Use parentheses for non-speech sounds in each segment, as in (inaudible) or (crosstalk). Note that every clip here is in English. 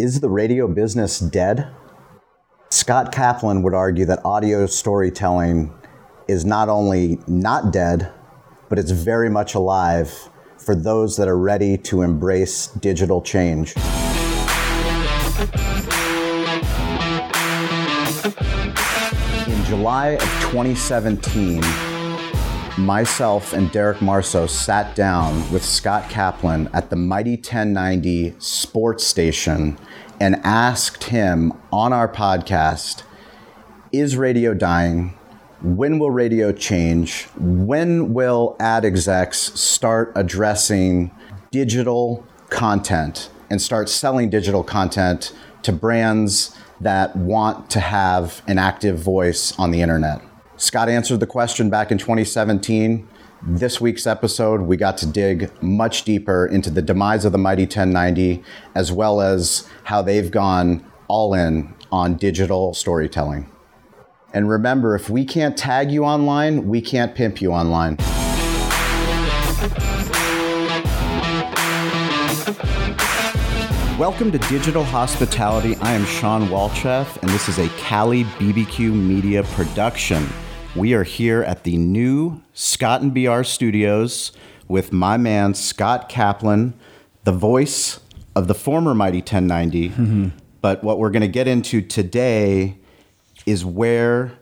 Is the radio business dead? Scott Kaplan would argue that audio storytelling is not only not dead, but it's very much alive for those that are ready to embrace digital change. In July of 2017, myself and Derek Marso sat down with Scott Kaplan at the Mighty 1090 sports station and asked him on our podcast Is radio dying? When will radio change? When will ad execs start addressing digital content and start selling digital content to brands that want to have an active voice on the internet? Scott answered the question back in 2017. This week's episode, we got to dig much deeper into the demise of the Mighty 1090, as well as how they've gone all in on digital storytelling. And remember, if we can't tag you online, we can't pimp you online. Welcome to Digital Hospitality. I am Shawn Walchef, and this is a Cali BBQ Media production. We are here at the new Scott and BR studios with my man Scott Kaplan, the voice of the former Mighty 1090. Mm-hmm. But what we're going to get into today is where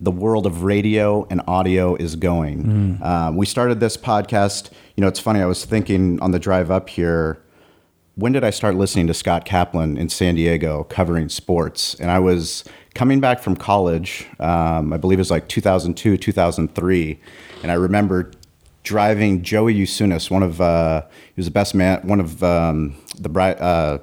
the world of radio and audio is going. Mm. Um, we started this podcast. You know, it's funny. I was thinking on the drive up here when did I start listening to Scott Kaplan in San Diego covering sports? And I was coming back from college. Um, I believe it was like 2002, 2003, and I remember driving Joey Usunis, one of uh, he was the best man, one of um, the uh,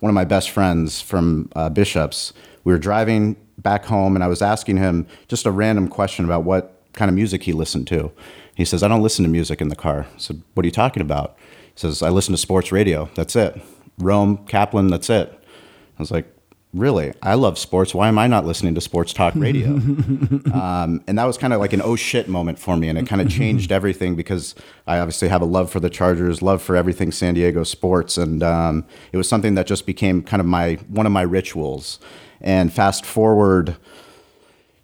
one of my best friends from uh, Bishops. We were driving back home, and I was asking him just a random question about what kind of music he listened to. He says, "I don't listen to music in the car." I said, "What are you talking about?" He says, I listen to sports radio. That's it. Rome, Kaplan, that's it. I was like, really? I love sports. Why am I not listening to sports talk radio? (laughs) um, and that was kind of like an oh shit moment for me. And it kind of changed (laughs) everything because I obviously have a love for the Chargers, love for everything San Diego sports. And um, it was something that just became kind of my, one of my rituals. And fast forward,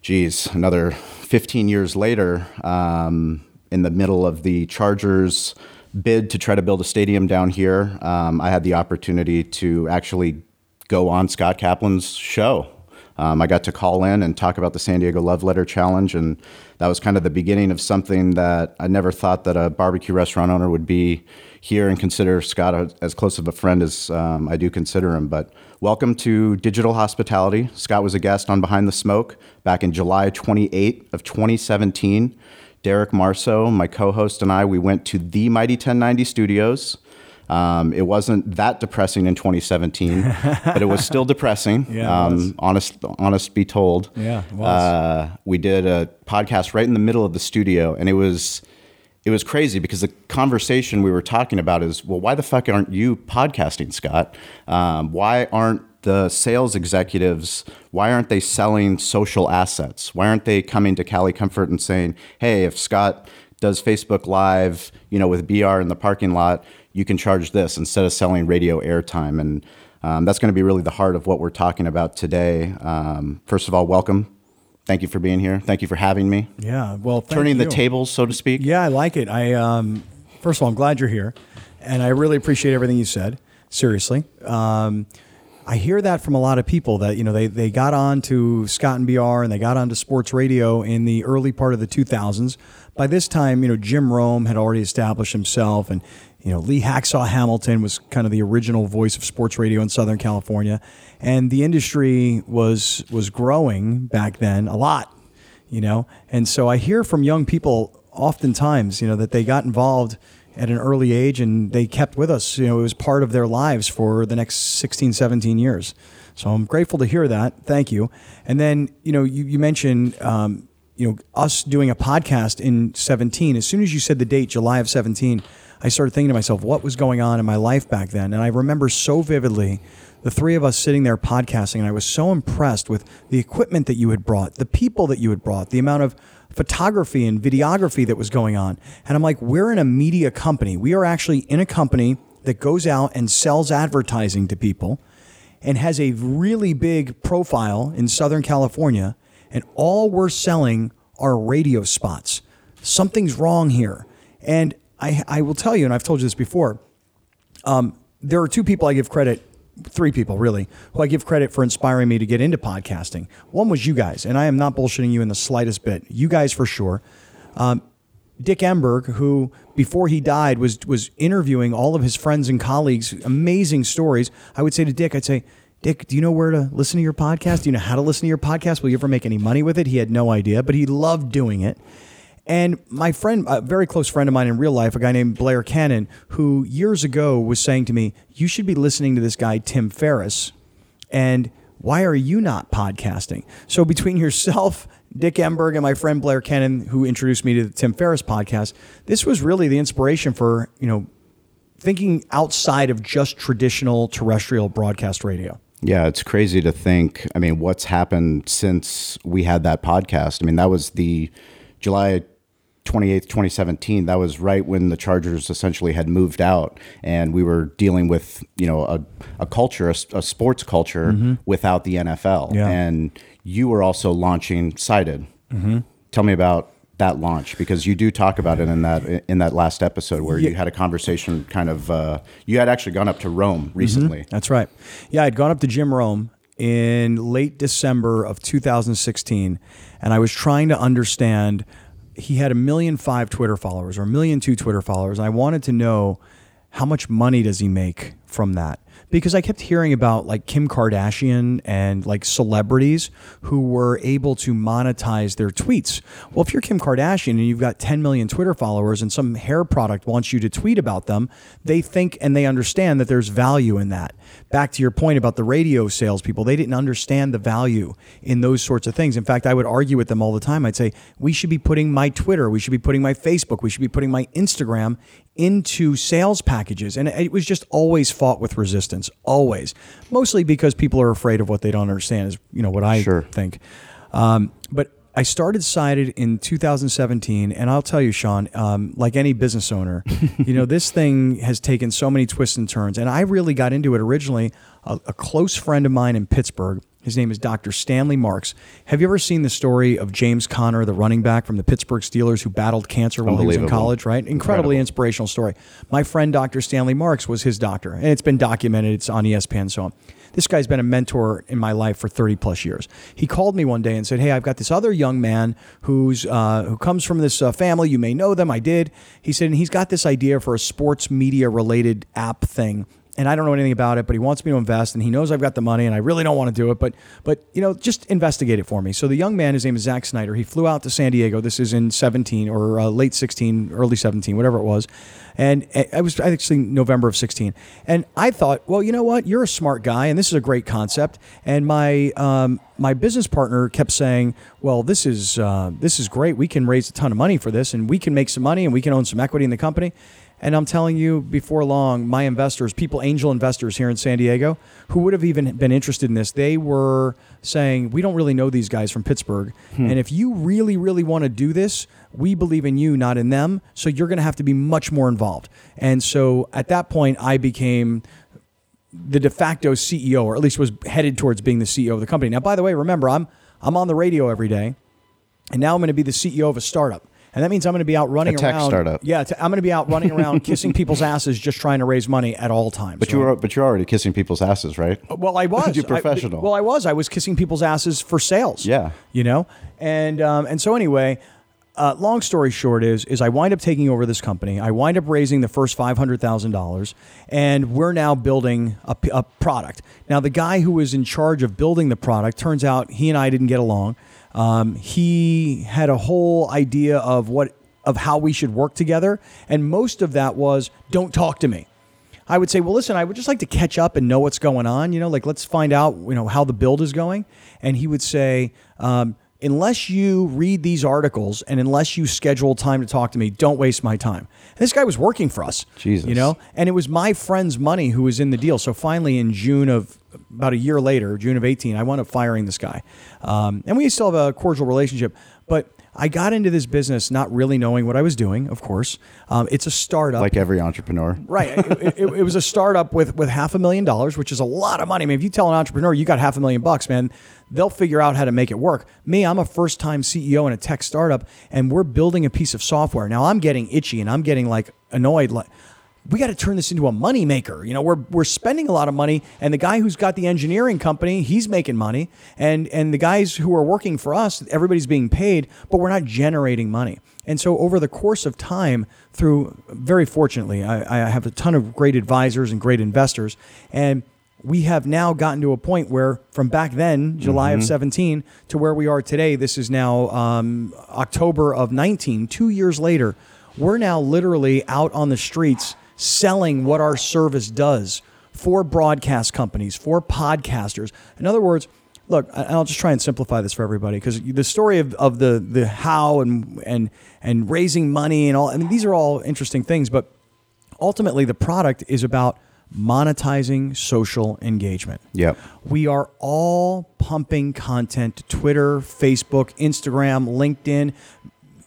geez, another 15 years later, um, in the middle of the Chargers bid to try to build a stadium down here, um, I had the opportunity to actually go on Scott Kaplan's show. Um, I got to call in and talk about the San Diego Love Letter Challenge, and that was kind of the beginning of something that I never thought that a barbecue restaurant owner would be here and consider Scott as close of a friend as um, I do consider him. But welcome to Digital Hospitality. Scott was a guest on Behind the Smoke back in July 28 of 2017. Derek Marso, my co-host, and I, we went to the Mighty 1090 Studios. Um, it wasn't that depressing in 2017, (laughs) but it was still depressing. yeah, um, honest, honest be told. Yeah, uh, we did a podcast right in the middle of the studio, and it was it was crazy because the conversation we were talking about is, well, why the fuck aren't you podcasting, Scott? Um, why aren't the sales executives, why aren't they selling social assets? Why aren't they coming to Cali Comfort and saying, hey, if Scott does Facebook Live, you know, with BR in the parking lot, you can charge this instead of selling radio airtime. And um, that's going to be really the heart of what we're talking about today. Um, first of all, welcome. Thank you for being here. Thank you for having me. Yeah, well, turning you. the tables, so to speak. Yeah, I like it. I um, first of all, I'm glad you're here, and I really appreciate everything you said. Seriously. I hear that from a lot of people that you know they they got on to Scott and BR and they got onto sports radio in the early part of the 2000s. By this time, you know Jim Rome had already established himself, and you know Lee Hacksaw Hamilton was kind of the original voice of sports radio in Southern California, and the industry was was growing back then a lot, you know. And so I hear from young people oftentimes, you know, that they got involved at an early age and they kept with us. You know, it was part of their lives for the next 16, 17 years. So I'm grateful to hear that. Thank you. And then, you know, you, you mentioned, um, you know, us doing a podcast in 17. As soon as you said the date, July of 17, I started thinking to myself, what was going on in my life back then? And I remember so vividly the three of us sitting there podcasting, and I was so impressed with the equipment that you had brought, the people that you had brought, the amount of photography and videography that was going on. And I'm like, we're in a media company. We are actually in a company that goes out and sells advertising to people. and has a really big profile in Southern California, and all we're selling are radio spots. Something's wrong here. And I, I will tell you, and I've told you this before, um, there are two people I give credit, three people really, who I give credit for inspiring me to get into podcasting. One was you guys, and I am not bullshitting you in the slightest bit. You guys for sure. Um, Dick Enberg, who before he died was was interviewing all of his friends and colleagues, amazing stories. I would say to Dick, I'd say, Dick, do you know where to listen to your podcast? Do you know how to listen to your podcast? Will you ever make any money with it? He had no idea, but he loved doing it. And my friend, a very close friend of mine in real life, a guy named Blair Cannon, who years ago was saying to me, You should be listening to this guy, Tim Ferriss. And why are you not podcasting? So between (laughs) yourself, Dick Enberg, and my friend Blair Cannon, who introduced me to the Tim Ferriss podcast, this was really the inspiration for, you know, thinking outside of just traditional terrestrial broadcast radio. Yeah, it's crazy to think. I mean, what's happened since we had that podcast? I mean, that was the July 28th, 2017, that was right when the Chargers essentially had moved out and we were dealing with, you know, a, a culture, a, a sports culture mm-hmm. without the NFL. Yeah. And you were also launching Sided. Mm-hmm. Tell me about that launch because you do talk about it in that in that last episode where yeah. you had a conversation kind of uh, you had actually gone up to Rome mm-hmm. recently. Mm-hmm. That's right. Yeah, I'd gone up to Jim Rome in late December of 2016 and I was trying to understand he had a million five Twitter followers or a million two Twitter followers. And I wanted to know how much money does he make from that? because I kept hearing about like Kim Kardashian and like celebrities who were able to monetize their tweets. Well, if you're Kim Kardashian and you've got 10 million Twitter followers and some hair product wants you to tweet about them, they think and they understand that there's value in that. Back to your point about the radio salespeople, they didn't understand the value in those sorts of things. In fact, I would argue with them all the time. I'd say, we should be putting my Twitter, we should be putting my Facebook, we should be putting my Instagram into sales packages. And it was just always fought with resistance, always. Mostly because people are afraid of what they don't understand, is you know what I sure. think. Um, but I started Sided in 2017, and I'll tell you, Shawn, um, like any business owner, (laughs) you know this thing has taken so many twists and turns. And I really got into it originally. A, a close friend of mine in Pittsburgh his name is Dr. Stanley Marks. Have you ever seen the story of James Conner, the running back from the Pittsburgh Steelers who battled cancer while he was in college, right? Incredibly Incredible. inspirational story. My friend Dr. Stanley Marks was his doctor, and it's been documented. It's on ESPN, so on. This guy's been a mentor in my life for 30 plus years. He called me one day and said, Hey, I've got this other young man who's, uh, who comes from this uh, family. You may know them. I did. He said, and he's got this idea for a sports media related app thing and I don't know anything about it, but he wants me to invest, and he knows I've got the money, and I really don't want to do it, but but you know, just investigate it for me. So the young man, his name is Zach Snyder. He flew out to San Diego. This is in 17 or uh, late 16, early 17, whatever it was, and I was actually November of 16. And I thought, well, you know what? You're a smart guy, and this is a great concept. And my um, my business partner kept saying, well, this is uh, this is great. We can raise a ton of money for this, and we can make some money, and we can own some equity in the company. And I'm telling you, before long, my investors, people, angel investors here in San Diego, who would have even been interested in this, they were saying, We don't really know these guys from Pittsburgh. Hmm. And if you really, really want to do this, we believe in you, not in them. So you're going to have to be much more involved. And so at that point, I became the de facto CEO, or at least was headed towards being the CEO of the company. Now, by the way, remember, I'm, I'm on the radio every day. And now I'm going to be the CEO of a startup and that means I'm going to be out running a tech around. startup. Yeah, i I'm going to be out running around (laughs) kissing people's asses, just trying to raise money at all times. But right? you were, but you're already kissing people's asses, right? Uh, well, I (laughs) was. you professional. I, well, I was. I was kissing people's asses for sales. Yeah. You know, and um, and so anyway. Uh, long story short is is I wind up taking over this company. I wind up raising the first five hundred thousand dollars, and we're now building a, a product. Now the guy who was in charge of building the product turns out he and I didn't get along. Um, he had a whole idea of what of how we should work together. And most of that was, don't talk to me. I would say, well, listen, I would just like to catch up and know what's going on. You know, like let's find out, you know, how the build is going. And he would say, um, unless you read these articles and unless you schedule time to talk to me, don't waste my time. And this guy was working for us, Jesus, you know, and it was my friend's money who was in the deal. So finally, in June of about a year later, June of eighteen, I wound up firing this guy, um, and we still have a cordial relationship. But I got into this business not really knowing what I was doing. Of course, um, it's a startup. Like every entrepreneur. Right. it, it, it was a startup with, with half a million dollars, which is a lot of money. I mean, if you tell an entrepreneur you got half a million bucks, man, they'll figure out how to make it work. Me, I'm a first time CEO in a tech startup, and we're building a piece of software. Now I'm getting itchy and I'm getting like annoyed. Like, we got to turn this into a money maker. You know, we're we're spending a lot of money, and the guy who's got the engineering company, he's making money, and and the guys who are working for us, everybody's being paid, but we're not generating money. And so over the course of time, through very fortunately, I, I have a ton of great advisors and great investors, and we have now gotten to a point where from back then july of 17 to where we are today this is now um, october of 19 two years later we're now literally out on the streets selling what our service does for broadcast companies for podcasters in other words look i'll just try and simplify this for everybody because the story of, of the, the how and, and, and raising money and all i mean these are all interesting things but ultimately the product is about monetizing social engagement. Yep. We are all pumping content to Twitter, Facebook, Instagram, LinkedIn,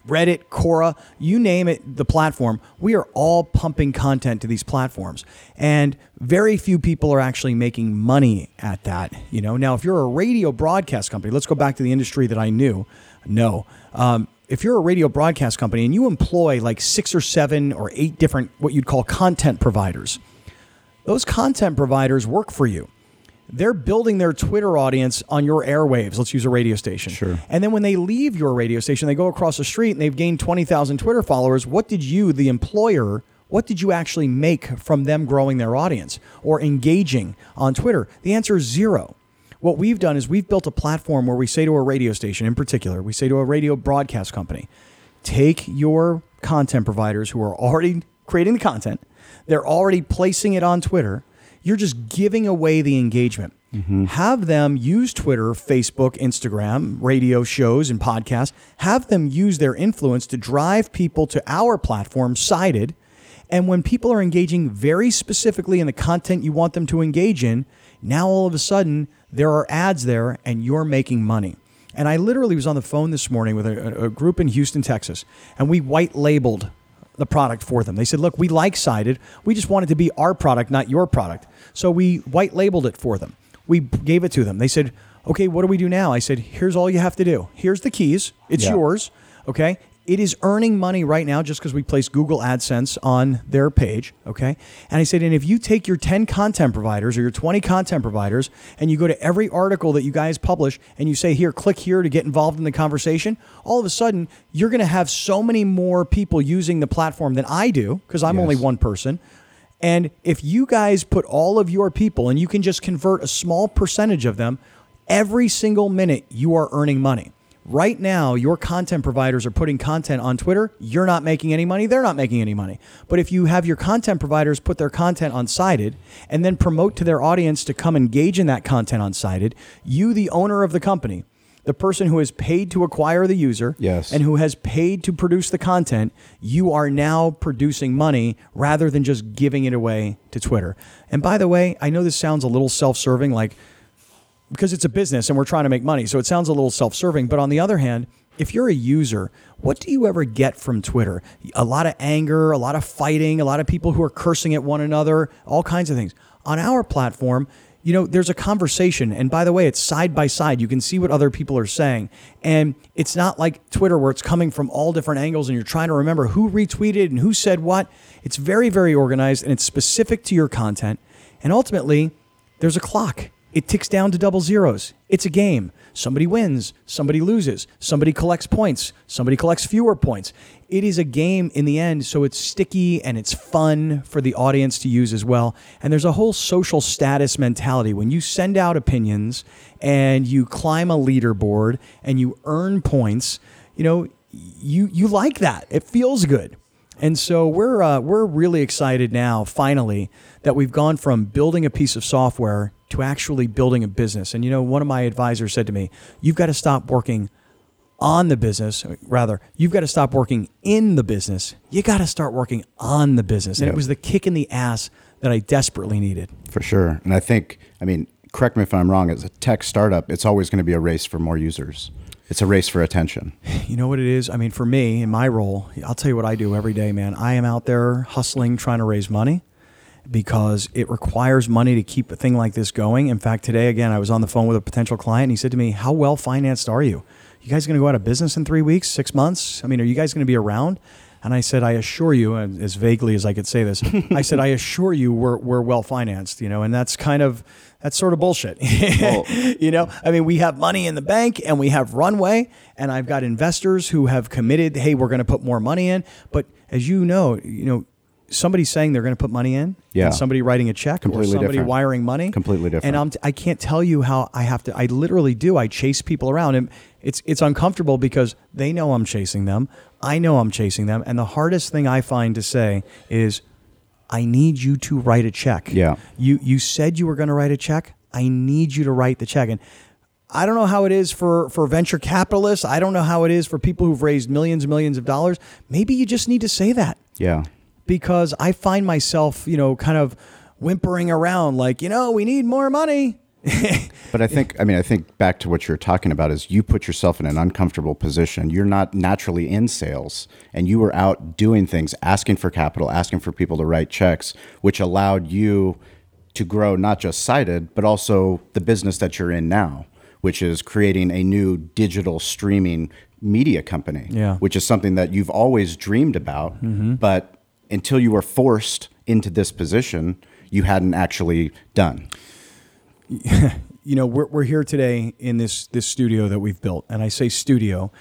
Reddit, Quora, you name it, the platform. We are all pumping content to these platforms. And very few people are actually making money at that. You know, now if you're a radio broadcast company, let's go back to the industry that I knew. No. Um, if you're a radio broadcast company and you employ like six or seven or eight different what you'd call content providers, those content providers work for you. They're building their Twitter audience on your airwaves. Let's use a radio station. Sure. And then when they leave your radio station, they go across the street and they've gained 20,000 Twitter followers. What did you, the employer, what did you actually make from them growing their audience or engaging on Twitter? The answer is zero. What we've done is we've built a platform where we say to a radio station in particular, we say to a radio broadcast company, take your content providers who are already creating the content, they're already placing it on Twitter. You're just giving away the engagement. Mm-hmm. Have them use Twitter, Facebook, Instagram, radio shows, and podcasts. Have them use their influence to drive people to our platform, Sided. And when people are engaging very specifically in the content you want them to engage in, now all of a sudden there are ads there and you're making money. And I literally was on the phone this morning with a, a group in Houston, Texas, and we white labeled the product for them. They said, look, we like Sided. We just want it to be our product, not your product. So we white labeled it for them. We gave it to them. They said, okay, what do we do now? I said, here's all you have to do. Here's the keys. It's Yeah. yours. Okay. It is earning money right now just because we placed Google AdSense on their page. Okay. And I said, and if you take your 10 content providers or your 20 content providers and you go to every article that you guys publish and you say, here, click here to get involved in the conversation, all of a sudden you're going to have so many more people using the platform than I do because I'm only one person. And if you guys put all of your people and you can just convert a small percentage of them, every single minute you are earning money. Right now, your content providers are putting content on Twitter. You're not making any money. They're not making any money. But if you have your content providers put their content on Sided and then promote to their audience to come engage in that content on Sided, you, the owner of the company, the person who is paid to acquire the user Yes. and who has paid to produce the content, you are now producing money rather than just giving it away to Twitter. And by the way, I know this sounds a little self serving, like because it's a business and we're trying to make money. So it sounds a little self serving. But on the other hand, if you're a user, what do you ever get from Twitter? A lot of anger, a lot of fighting, a lot of people who are cursing at one another, all kinds of things. On our platform, you know, there's a conversation. And by the way, it's side by side. You can see what other people are saying. And it's not like Twitter where it's coming from all different angles and you're trying to remember who retweeted and who said what. It's very, very organized and it's specific to your content. And ultimately, there's a clock. It ticks down to double zeros. It's a game. Somebody wins, somebody loses, somebody collects points, somebody collects fewer points. It is a game in the end, so it's sticky and it's fun for the audience to use as well. And there's a whole social status mentality. When you send out opinions and you climb a leaderboard and you earn points, you know, you you like that. It feels good. And so we're uh, we're really excited now, finally, that we've gone from building a piece of software to actually building a business. And you know, one of my advisors said to me, "You've got to stop working on the business. Uh, rather, you've got to stop working in the business. You got to start working on the business." And Yep. it was the kick in the ass that I desperately needed. For sure. And I think, I mean, correct me if I'm wrong, as a tech startup, it's always going to be a race for more users. It's a race for attention. (sighs) You know what it is? I mean, for me, in my role, I'll tell you what I do every day, man. I am out there hustling, trying to raise money because it requires money to keep a thing like this going. In fact, today, again, I was on the phone with a potential client and he said to me, How well financed are you? You guys going to go out of business in three weeks, six months? I mean, are you guys going to be around? And I said, I assure you, and as vaguely as I could say this, (laughs) I said, I assure you, we're, we're well financed, you know, and that's kind of, that's sort of bullshit. (laughs) You know, I mean, we have money in the bank and we have runway, and I've got investors who have committed, hey, we're going to put more money in. But as you know, you know, somebody saying they're going to put money in, Yeah. and somebody writing a check, Completely or somebody different. wiring money, Completely different. And I'm, I can't tell you how I have to. I literally do. I chase people around, and it's it's uncomfortable because they know I'm chasing them. I know I'm chasing them, and the hardest thing I find to say is, I need you to write a check. Yeah. You you said you were going to write a check. I need you to write the check. And I don't know how it is for for venture capitalists. I don't know how it is for people who've raised millions and millions of dollars. Maybe you just need to say that Yeah. because I find myself, you know, kind of whimpering around like, you know, we need more money. (laughs) But I think, I mean, I think back to what you're talking about is you put yourself in an uncomfortable position. You're not naturally in sales, and you were out doing things, asking for capital, asking for people to write checks, which allowed you to grow not just Sided, but also the business that you're in now, which is creating a new digital streaming media company, Yeah. which is something that you've always dreamed about, mm-hmm. but until you were forced into this position, you hadn't actually done. (laughs) you know, we're, we're here today in this this studio that we've built, and I say studio.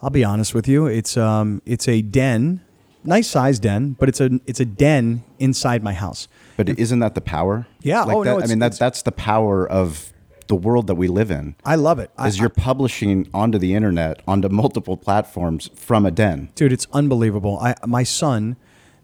I'll be honest with you, it's um it's a den, nice sized den, but it's a it's a den inside my house. But isn't that the power? Yeah. Like Oh, that, no, I mean, that, it's- that's the power of the world that we live in. I love it. I, you're publishing onto the internet, onto multiple platforms from a den. dude it's unbelievable i my son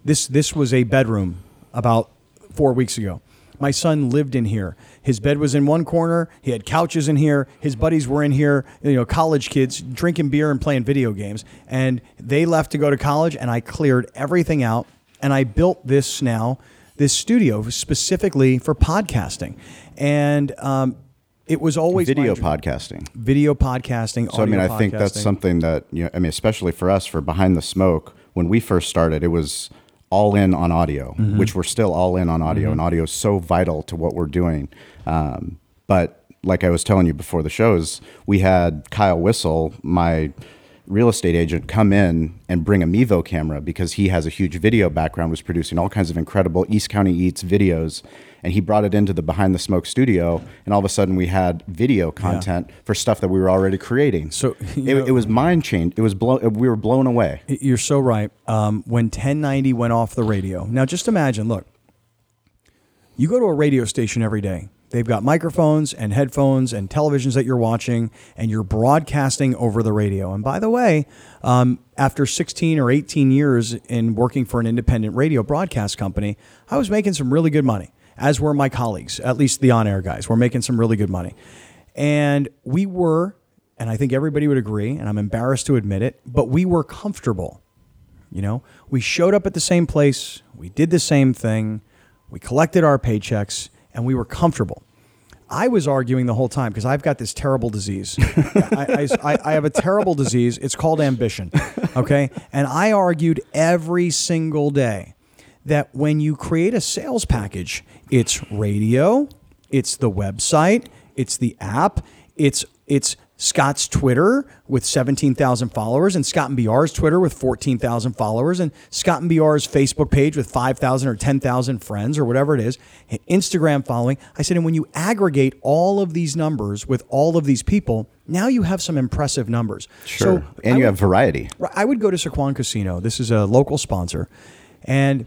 this this was a bedroom about four weeks ago my son lived in here his bed was in one corner he had couches in here his buddies were in here you know college kids drinking beer and playing video games and they left to go to college and i cleared everything out and i built this now this studio specifically for podcasting and um, it was always Video podcasting. video podcasting So I mean, I think that's something that you know. I mean, especially for us, for behind the smoke, when we first started, it was all in on audio, Mm-hmm. which we're still all in on audio, and audio is so vital to what we're doing. Um, but like I was telling you before the shows, we had Kyle Whistle, my real estate agent, come in and bring a Mevo camera because he has a huge video background, was producing all kinds of incredible East County Eats videos. And he brought it into the behind the smoke studio, and all of a sudden we had video content for stuff that we were already creating. So, it, know- it was mind change. It was blown. We were blown away. You're so right. Um, when 1090 went off the radio. Now, just imagine look, you go to a radio station every day. They've got microphones and headphones and televisions that you're watching, and you're broadcasting over the radio. And by the way, um, after 16 or 18 years in working for an independent radio broadcast company, I was making some really good money, as were my colleagues, at least the on air guys. were making some really good money. And we were, and I think everybody would agree, and I'm embarrassed to admit it, but we were comfortable. You know, we showed up at the same place, we did the same thing, we collected our paychecks, and we were comfortable. I was arguing the whole time because I've got this terrible disease. (laughs) I, I, I have a terrible disease. It's called ambition. Okay. And I argued every single day that when you create a sales package, it's radio, it's the website, it's the app, it's it's Scott's Twitter with 17,000 followers and Scott and BR's Twitter with 14,000 followers and Scott and BR's Facebook page with 5,000 or 10,000 friends or whatever it is, Instagram following. I said, and when you aggregate all of these numbers with all of these people, now you have some impressive numbers. Sure. So and I you would- have variety. I would go to Sycuan Casino. This is a local sponsor, and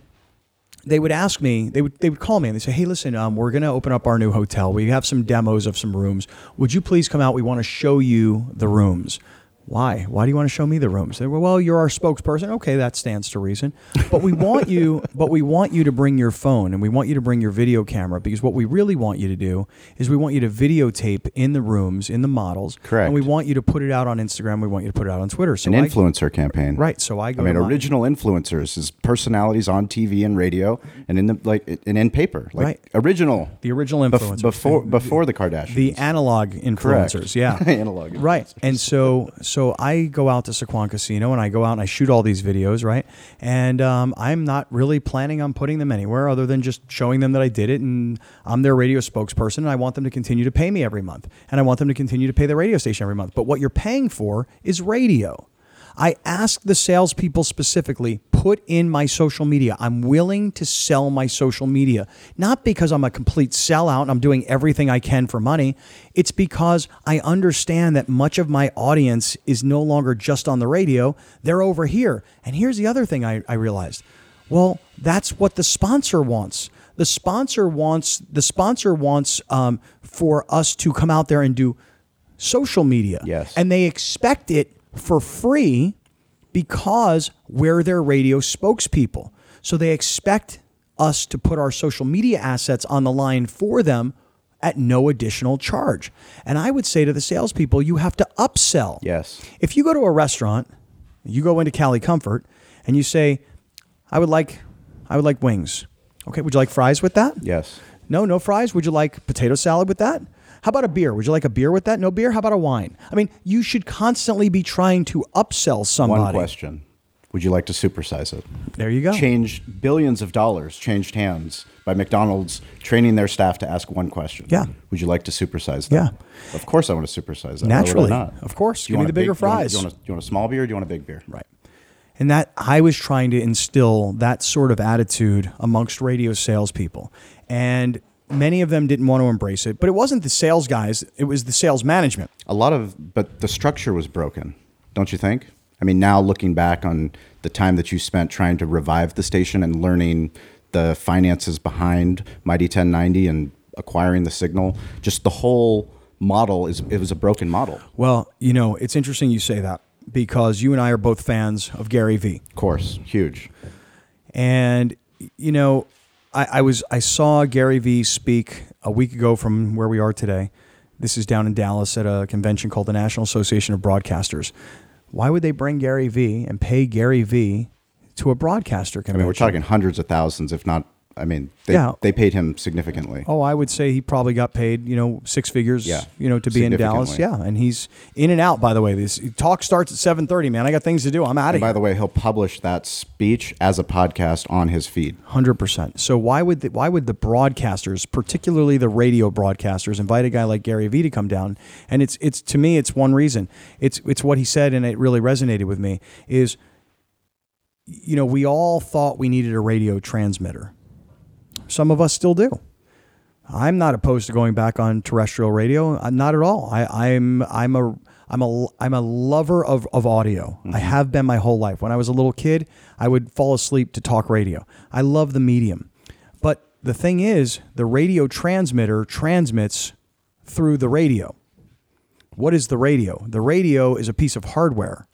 they would ask me. They would they would call me and they say, "Hey, listen, um, we're going to open up our new hotel. We have some demos of some rooms. Would you please come out? We want to show you the rooms." Why? Why do you want to show me the rooms? They were, well, you're our spokesperson. Okay, that stands to reason. But we want you, (laughs) but we want you to bring your phone and we want you to bring your video camera because what we really want you to do is we want you to videotape in the rooms, in the models. Correct. And we want you to put it out on Instagram. We want you to put it out on Twitter. So An I- influencer campaign. right. So I go. I mean, to my- original influencers is personalities on TV and radio, and in the like, and in paper, like Right. original, the original bef- influencers before before the Kardashians. the analog influencers. Yeah. (laughs) Analog Right. And so so I go out to Sycuan Casino and I go out and I shoot all these videos, right? And um, I'm not really planning on putting them anywhere other than just showing them that I did it and I'm their radio spokesperson and I want them to continue to pay me every month. And I want them to continue to pay the radio station every month. But what you're paying for is radio. I asked the salespeople specifically, put in my social media. I'm willing to sell my social media, not because I'm a complete sellout and I'm doing everything I can for money. It's because I understand that much of my audience is no longer just on the radio, they're over here. And here's the other thing I, I realized well, that's what the sponsor wants. The sponsor wants the sponsor wants um, for us to come out there and do social media. Yes. And they expect it for free because we're their radio spokespeople. So they expect us to put our social media assets on the line for them at no additional charge. And I would say to the salespeople, you have to upsell. Yes. If you go to a restaurant, you go into Cali Comfort and you say, I would like I would like wings. Okay, would you like fries with that? Yes. No, no fries. Would you like potato salad with that? How about a beer? Would you like a beer with that? No beer? How about a wine? I mean, you should constantly be trying to upsell somebody. One question: Would you like to supersize it? There you go. Changed billions of dollars changed hands by McDonald's training their staff to ask one question. Yeah. Would you like to supersize that? Yeah. Of course, I want to supersize that. Why would I Naturally. not? Of course. Do you Give me want the a bigger big- want- fries. Do you, want a, do you want a small beer? or Do you want a big beer? Right. And that I was trying to instill that sort of attitude amongst radio salespeople. And many of them didn't want to embrace it. But it wasn't the sales guys, it was the sales management. A lot of, but the structure was broken, don't you think? I mean, now looking back on the time that you spent trying to revive the station and learning the finances behind Mighty 1090 and acquiring the signal, just the whole model is it was a broken model. Well, you know, it's interesting you say that because you and I are both fans of Gary Vee. Of course, huge. And you know, I, I was I saw Gary Vee speak a week ago from where we are today. This is down in Dallas at a convention called the National Association of Broadcasters. Why would they bring Gary Vee and pay Gary Vee to a broadcaster I convention? mean, we're talking hundreds of thousands, if not. I mean, they, Yeah. they paid him significantly. Oh, I would say he probably got paid, you know, six figures, Yeah, you know, to be in Dallas. Yeah, and he's in and out. By the way, this talk starts at seven thirty. Man, I got things to do. I'm out of And by the way, he'll publish that speech as a podcast on his feed. Hundred percent. So why would the, why would the broadcasters, particularly the radio broadcasters, invite a guy like Gary Vee to come down? And it's it's to me, it's one reason. It's it's what he said, and it really resonated with me. Is you know we all thought we needed a radio transmitter. Some of us still do. I'm not opposed to going back on terrestrial radio. Uh, Not at all. I, I'm I'm a I'm a I'm a lover of, of audio. I have been my whole life. When I was a little kid, I would fall asleep to talk radio. I love the medium. But the thing is, the radio transmitter transmits through the radio. What is the radio? The radio is a piece of hardware.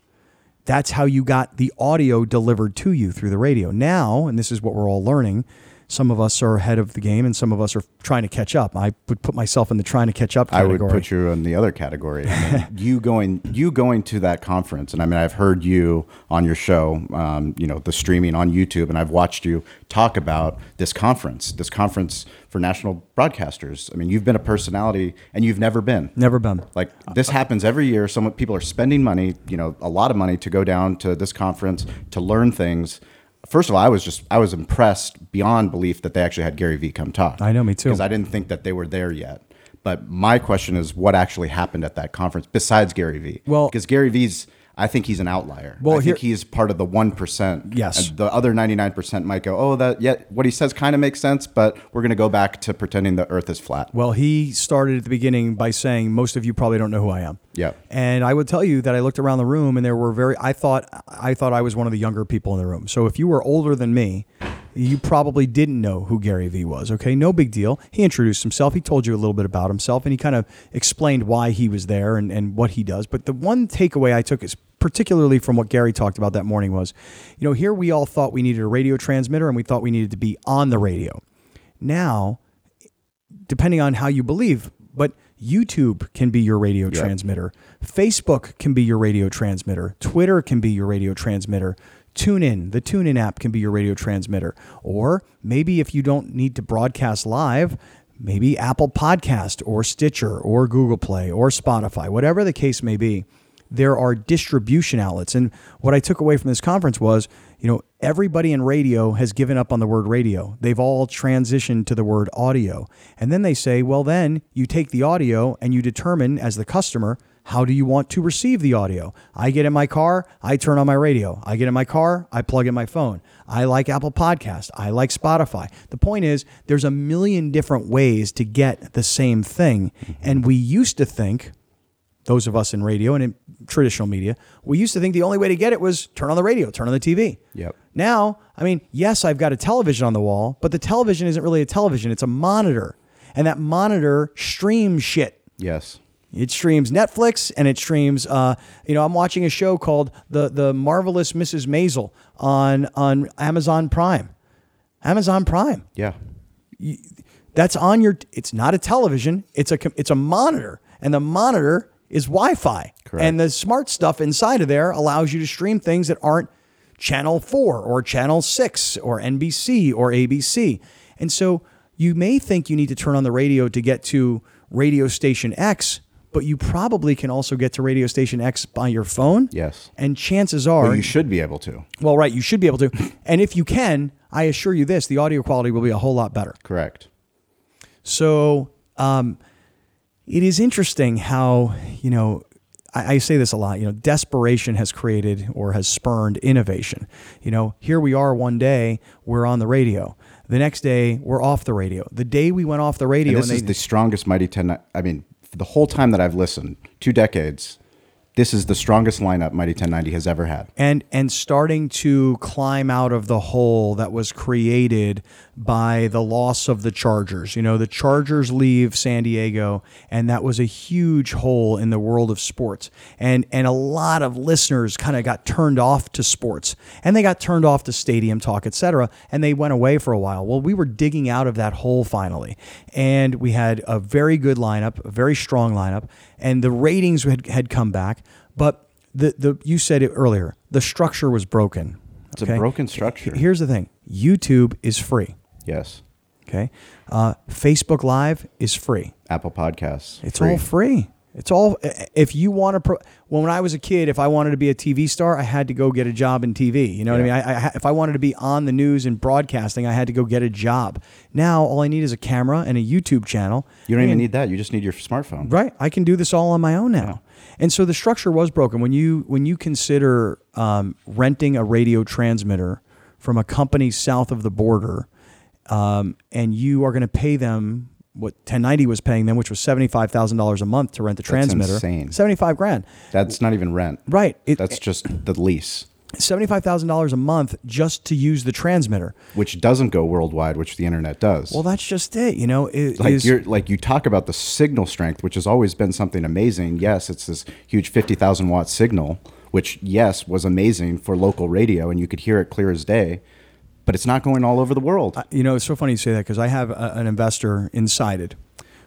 That's how you got the audio delivered to you through the radio. Now, and this is what we're all learning, some of us are ahead of the game and some of us are trying to catch up. I would put myself in the trying to catch up category. I would put you in the other category. I mean, (laughs) you going, you going to that conference, and I mean, I've heard you on your show, um, you know, the streaming on YouTube, and I've watched you talk about this conference, this conference for national broadcasters. I mean, you've been a personality, and you've never been. Never been. Like this happens every year. Some people are spending money, you know, a lot of money to go down to this conference to learn things. First of all, I was just I was impressed beyond belief that they actually had Gary Vee come talk. I know, me too. Because I didn't think that they were there yet. But my question is, what actually happened at that conference besides Gary Vee? Well- because Gary Vee's, I think he's an outlier. Well, I here- think he's part of the one percent. Yes. and the other ninety nine percent might go, oh, that yeah, what he says kind of makes sense, but we're going to go back to pretending the Earth is flat. Well, he started at the beginning by saying, Most of you probably don't know who I am. Yeah. And I would tell you that I looked around the room and there were very I thought I thought I was one of the younger people in the room. So if you were older than me, You probably didn't know who Gary Vee was. Okay, no big deal. He introduced himself. He told you a little bit about himself, and he kind of explained why he was there and, and what he does. But the one takeaway I took is particularly from what Gary talked about that morning was, you know, here we all thought we needed a radio transmitter and we thought we needed to be on the radio. Now, depending on how you believe, but YouTube can be your radio transmitter. Facebook can be your radio transmitter. Twitter can be your radio transmitter. TuneIn, the TuneIn app can be your radio transmitter. Or maybe if you don't need to broadcast live, maybe Apple Podcast or Stitcher or Google Play or Spotify, whatever the case may be there are distribution outlets. And what I took away from this conference was, you know, everybody in radio has given up on the word radio. They've all transitioned to the word audio. And then they say, well, then you take the audio and you determine as the customer, how do you want to receive the audio? I get in my car, I turn on my radio. I get in my car, I plug in my phone. I like Apple Podcast. I like Spotify. The point is, there's a million different ways to get the same thing. And we used to think, those of us in radio and in traditional media, we used to think the only way to get it was turn on the radio, turn on the TV. Yep. Now, I mean, yes, I've got a television on the wall, but the television isn't really a television, it's a monitor. And that monitor streams shit. Yes. It streams Netflix and it streams. Uh, you know, I'm watching a show called the the marvelous Mrs. Maisel on on Amazon Prime. Amazon Prime. Yeah. That's on your. It's not a television. It's a it's a monitor, and the monitor is Wi-Fi, Correct. and the smart stuff inside of there allows you to stream things that aren't Channel Four or Channel Six or NBC or ABC, and so you may think you need to turn on the radio to get to radio station X, but you probably can also get to radio station X by your phone. Yes. And chances are Well, you should be able to. well, right, you should be able to. (coughs) And if you can, I assure you this, the audio quality will be a whole lot better. Correct. So um, it is interesting how, you know, I, I say this a lot, you know, desperation has created or has spurned innovation. You know, here we are one day, we're on the radio. The next day, we're off the radio. The day we went off the radio, And this and is the strongest Mighty 10. I mean, the whole time that I've listened, two decades, this is the strongest lineup Mighty 1090 has ever had. and and starting to climb out of the hole that was created by the loss of the Chargers. You know, the Chargers leave San Diego and that was a huge hole in the world of sports. And and a lot of listeners kind of got turned off to sports and they got turned off to stadium talk, etc. and they went away for a while. Well, we were digging out of that hole finally. And we had a very good lineup, a very strong lineup, and the ratings had, had come back, but the, the you said it earlier. The structure was broken. It's a broken structure. Here's the thing: YouTube is free. Yes. Okay, uh, Facebook Live is free. Apple Podcasts. It's free. all free. It's all. If you want to, pro, well, when I was a kid, if I wanted to be a TV star, I had to go get a job in TV. You know what I mean? I, I, if I wanted to be on the news and broadcasting, I had to go get a job. Now, all I need is a camera and a YouTube channel. You don't even need that. You just need your smartphone. Right. I can do this all on my own now. And so the structure was broken. When you when you consider um, renting a radio transmitter from a company south of the border, um, and you are going to pay them what 1090 was paying them, which was seventy five thousand dollars a month to rent the transmitter. insane. Seventy five grand. That's not even rent. Right. It, That's just the lease, seventy five thousand dollars a month just to use the transmitter. which doesn't go worldwide, which the internet does. Well, that's just it. You know, it like is- you're like you talk about the signal strength, which has always been something amazing. Yes, it's this huge fifty thousand watt signal, which yes was amazing for local radio, and you could hear it clear as day. But it's not going all over the world. You know, it's so funny you say that because I have a, an investor in Sided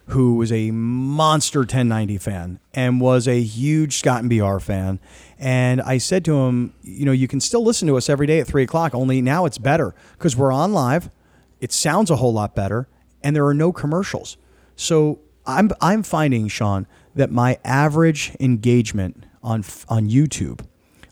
who was a monster 1090 fan and was a huge Scott and BR fan. And I said to him, you know, you can still listen to us every day at three o'clock, only now it's better because we're on live. It sounds a whole lot better and there are no commercials. So I'm, I'm finding, Shawn, that my average engagement on, on YouTube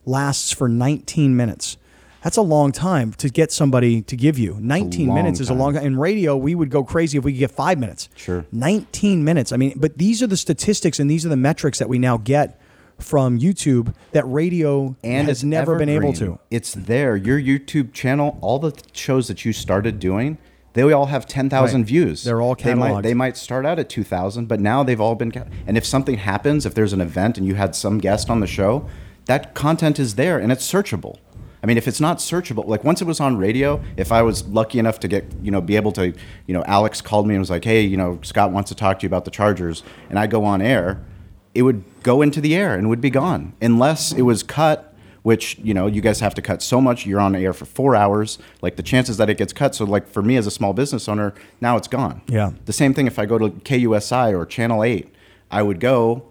lasts for 19 minutes. That's a long time to get somebody to give you. 19 minutes is a time. long time. In radio, we would go crazy if we could get five minutes. Sure. 19 minutes. I mean, but these are the statistics and these are the metrics that we now get from YouTube that radio and has never been able to. It's there. Your YouTube channel, all the shows that you started doing, they all have ten thousand Right. views. They're all They might, they might start out at two thousand, but now they've all been. And if something happens, if there's an event and you had some guest on the show, that content is there and it's searchable. I mean, if it's not searchable, like once it was on radio, if I was lucky enough to get, you know, be able to, you know, Alex called me and was like, hey, you know, Scott wants to talk to you about the Chargers, and I go on air, it would go into the air and would be gone unless it was cut. Which you know, you guys have to cut so much. You're on air for four hours. Like the chances that it gets cut. So like for me as a small business owner, now it's gone. Yeah. The same thing if I go to KUSI or Channel Eight, I would go.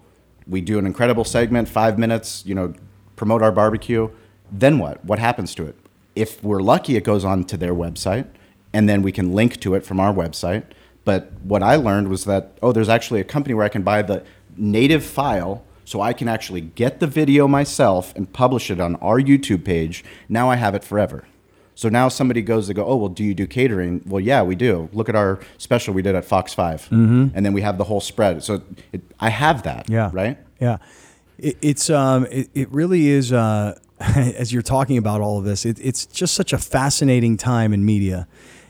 We do an incredible segment, five minutes. You know, promote our barbecue. Then what? What happens to it? If we're lucky, it goes on to their website, and then we can link to it from our website. But what I learned was that oh, there's actually a company where I can buy the native file, so I can actually get the video myself and publish it on our YouTube page. Now I have it forever. So now somebody goes to go, oh well, do you do catering? Well, yeah, we do. Look at our special we did at Fox 5 mm-hmm. and then we have the whole spread. So it, I have that. Yeah. Right. Yeah. It, it's um, it, it really is. Uh, (laughs) as you're talking about all of this, it, it's just such a fascinating time in media,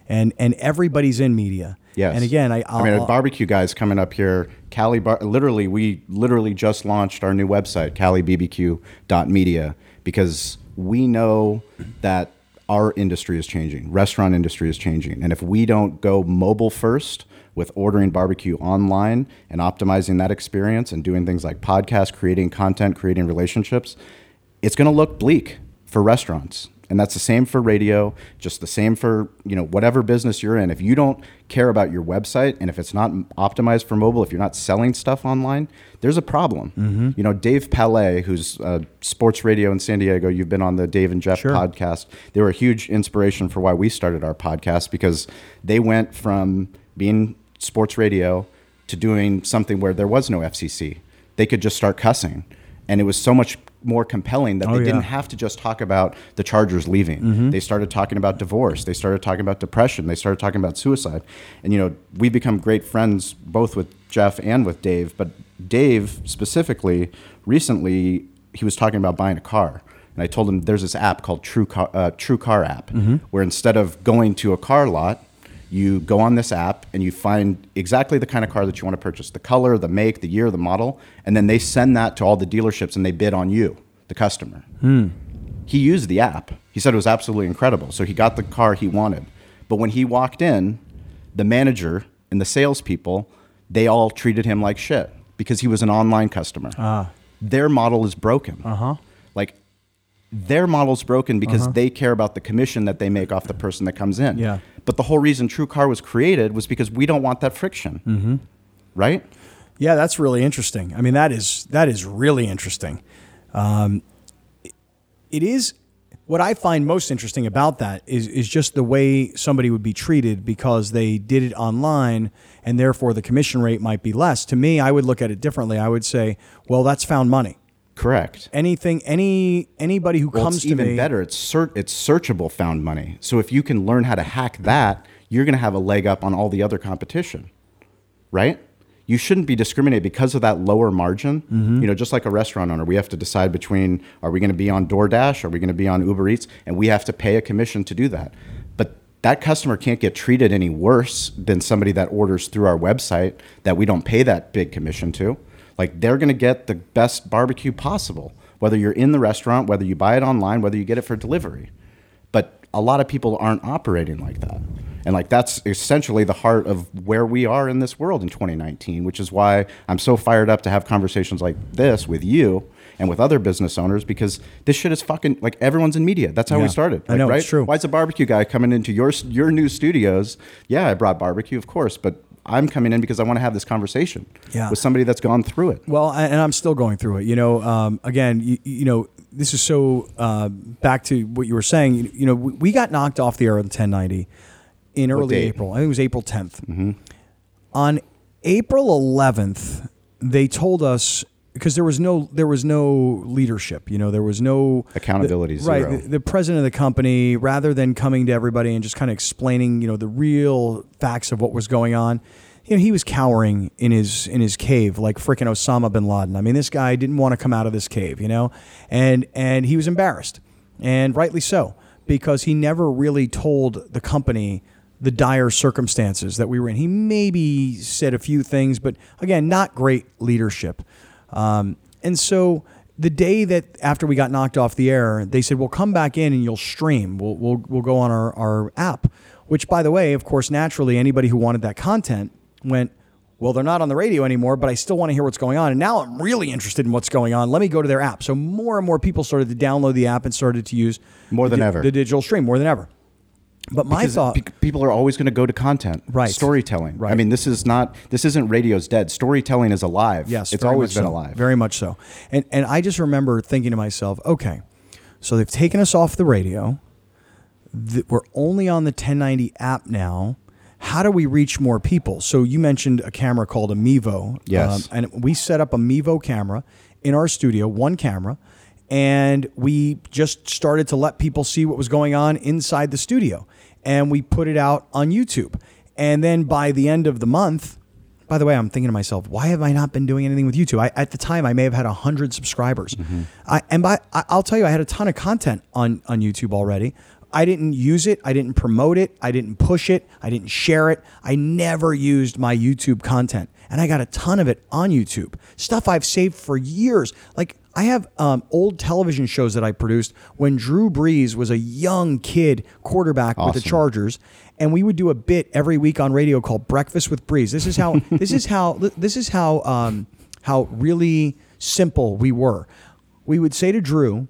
and and everybody's in media. Yes. And again, I I mean, I'll- a barbecue guys coming up here. Cali Bar. Literally, we literally just launched our new website, CaliBBQ.media, because we know that our industry is changing. Restaurant industry is changing, and if we don't go mobile first with ordering barbecue online and optimizing that experience and doing things like podcast, creating content, creating relationships, it's going to look bleak for restaurants. And that's the same for radio just the same for you know whatever business you're in. If you don't care about your website and if it's not optimized for mobile if you're not selling stuff online there's a problem. You know dave palais who's uh, sports radio in san diego you've been on the dave and jeff Sure. podcast. They were a huge inspiration for why we started our podcast because they went from being sports radio to doing something where there was no fcc they could just start cussing and it was so much more compelling that Oh, they yeah. didn't have to just talk about the Chargers leaving. Mm-hmm. They started talking about divorce. They started talking about depression. They started talking about suicide. And you know, we've become great friends both with Jeff and with Dave. But Dave specifically, recently, he was talking about buying a car. And I told him there's this app called True Car, uh, True Car app, Mm-hmm. where instead of going to a car lot, you go on this app and you find exactly the kind of car that you want to purchase the color, the make, the year, the model, and then they send that to all the dealerships and they bid on you, the customer. He used the app. He said it was absolutely incredible. So he got the car he wanted. But when he walked in, the manager and the salespeople, they all treated him like shit because he was an online customer. Ah. Their model is broken. Uh-huh. Like their model's broken because they care about the commission that they make off the person that comes in. Yeah. But the whole reason True Car was created was because we don't want that friction. Mm-hmm. Right? Yeah, that's really interesting. I mean, that is that is really interesting. Um, it is what I find most interesting about that is is just the way somebody would be treated because they did it online and therefore the commission rate might be less. To me, I would look at it differently. I would say, well, that's found money. Correct. Anything, any anybody who Well, comes it's to even me, better. It's ser- it's searchable found money. So if you can learn how to hack that, you're going to have a leg up on all the other competition, right? You shouldn't be discriminated because of that lower margin. Mm-hmm. You know, just like a restaurant owner, we have to decide between are we going to be on DoorDash, are we going to be on Uber Eats, and we have to pay a commission to do that. But that customer can't get treated any worse than somebody that orders through our website that we don't pay that big commission to. Like they're going to get the best barbecue possible, whether you're in the restaurant, whether you buy it online, whether you get it for delivery. But a lot of people aren't operating like that. And like that's essentially the heart of where we are in this world in 2019, which is why I'm so fired up to have conversations like this with you and with other business owners because this shit is fucking like everyone's in media. That's how Yeah. we started. I know, right? it's true. Why is a barbecue guy coming into your your new studios? Yeah, I brought barbecue, of course, but I'm coming in because I want to have this conversation Yeah. with somebody that's gone through it. Well, I- and I'm still going through it. You know, um, again, you, you know, this is so uh, back to what you were saying. You, you know, we, we got knocked off the air of the 1090 in early? April. I think it was April 10th. On April 11th, they told us because there was no there was no leadership. You know, there was no Accountability, the- right? The, the president of the company, rather than coming to everybody and just kind of explaining, you know, the real facts of what was going on, you know, he was cowering in his in his cave like freaking Osama bin Laden. I mean, this guy didn't want to come out of this cave, you know, and and he was embarrassed, and rightly so, because he never really told the company the dire circumstances that we were in. He maybe said a few things, but again, not great leadership. Um, and so the day that after we got knocked off the air, they said, "Well, come back in and you'll stream. We'll we'll we'll go on our our app." Which, by the way, of course, naturally, anybody who wanted that content went. Well, they're not on the radio anymore, but I still want to hear what's going on. And now I'm really interested in what's going on. Let me go to their app. So more and more people started to download the app and started to use More than di- ever. the digital stream more than ever. But my Because thought, pe- people are always going to go to content, Right. Storytelling, right? I mean, this is not this isn't radio's dead. Storytelling is alive. Yes, it's always been so. alive. Very much so. And and I just remember thinking to myself, okay, so they've taken us off the radio. We're only on the 1090 app now. How do we reach more people? So you mentioned a camera called a Mevo. Um, yes. and we set up a Mevo camera in our studio, one camera, and we just started to let people see what was going on inside the studio. And we put it out on YouTube. And then by the end of the month, by the way, I'm thinking to myself, why have I not been doing anything with YouTube? I, at the time, I may have had 100 subscribers. Mm-hmm. I, and by, I, I'll tell you, I had a ton of content on, on YouTube already. I didn't use it. I didn't promote it. I didn't push it. I didn't share it. I never used my YouTube content. And I got a ton of it on YouTube. Stuff I've saved for years. Like I have um, old television shows that I produced when Drew Brees was a young kid quarterback with the Chargers, and we would do a bit every week on radio called Breakfast with Brees. This is how (laughs) this is how this is how um, how really simple we were. We would say to Drew,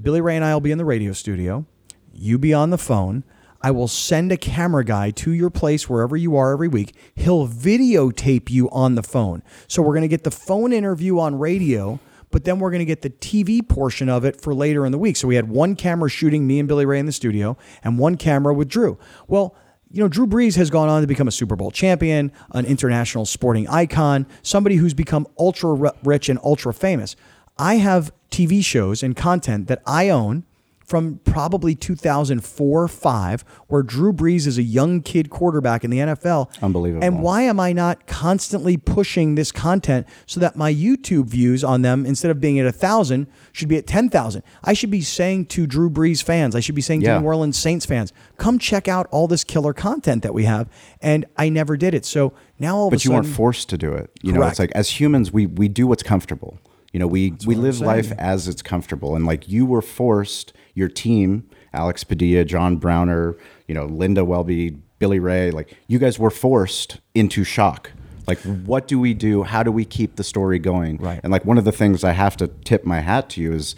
Billy Ray and I will be in the radio studio. You be on the phone. I will send a camera guy to your place wherever you are every week. He'll videotape you on the phone. So we're going to get the phone interview on radio, but then we're going to get the TV portion of it for later in the week. So we had one camera shooting me and Billy Ray in the studio and one camera with Drew. Well, you know, Drew Brees has gone on to become a Super Bowl champion, an international sporting icon, somebody who's become ultra rich and ultra famous. I have TV shows and content that I own from probably 2004 5 where Drew Brees is a young kid quarterback in the NFL. Unbelievable. And why am I not constantly pushing this content so that my YouTube views on them instead of being at 1000 should be at 10,000? I should be saying to Drew Brees fans, I should be saying Yeah. to New Orleans Saints fans, come check out all this killer content that we have and I never did it. So now all of but you sudden weren't forced to do it. You know, it's like as humans, we we do what's comfortable. You know, we we live life as it's comfortable, and like you were forced, your team, Alex Padilla, John Browner, you know, Linda Welby, Billy Ray, like you guys were forced into shock. Like, what do we do? How do we keep the story going? Right. And like one of the things I have to tip my hat to you is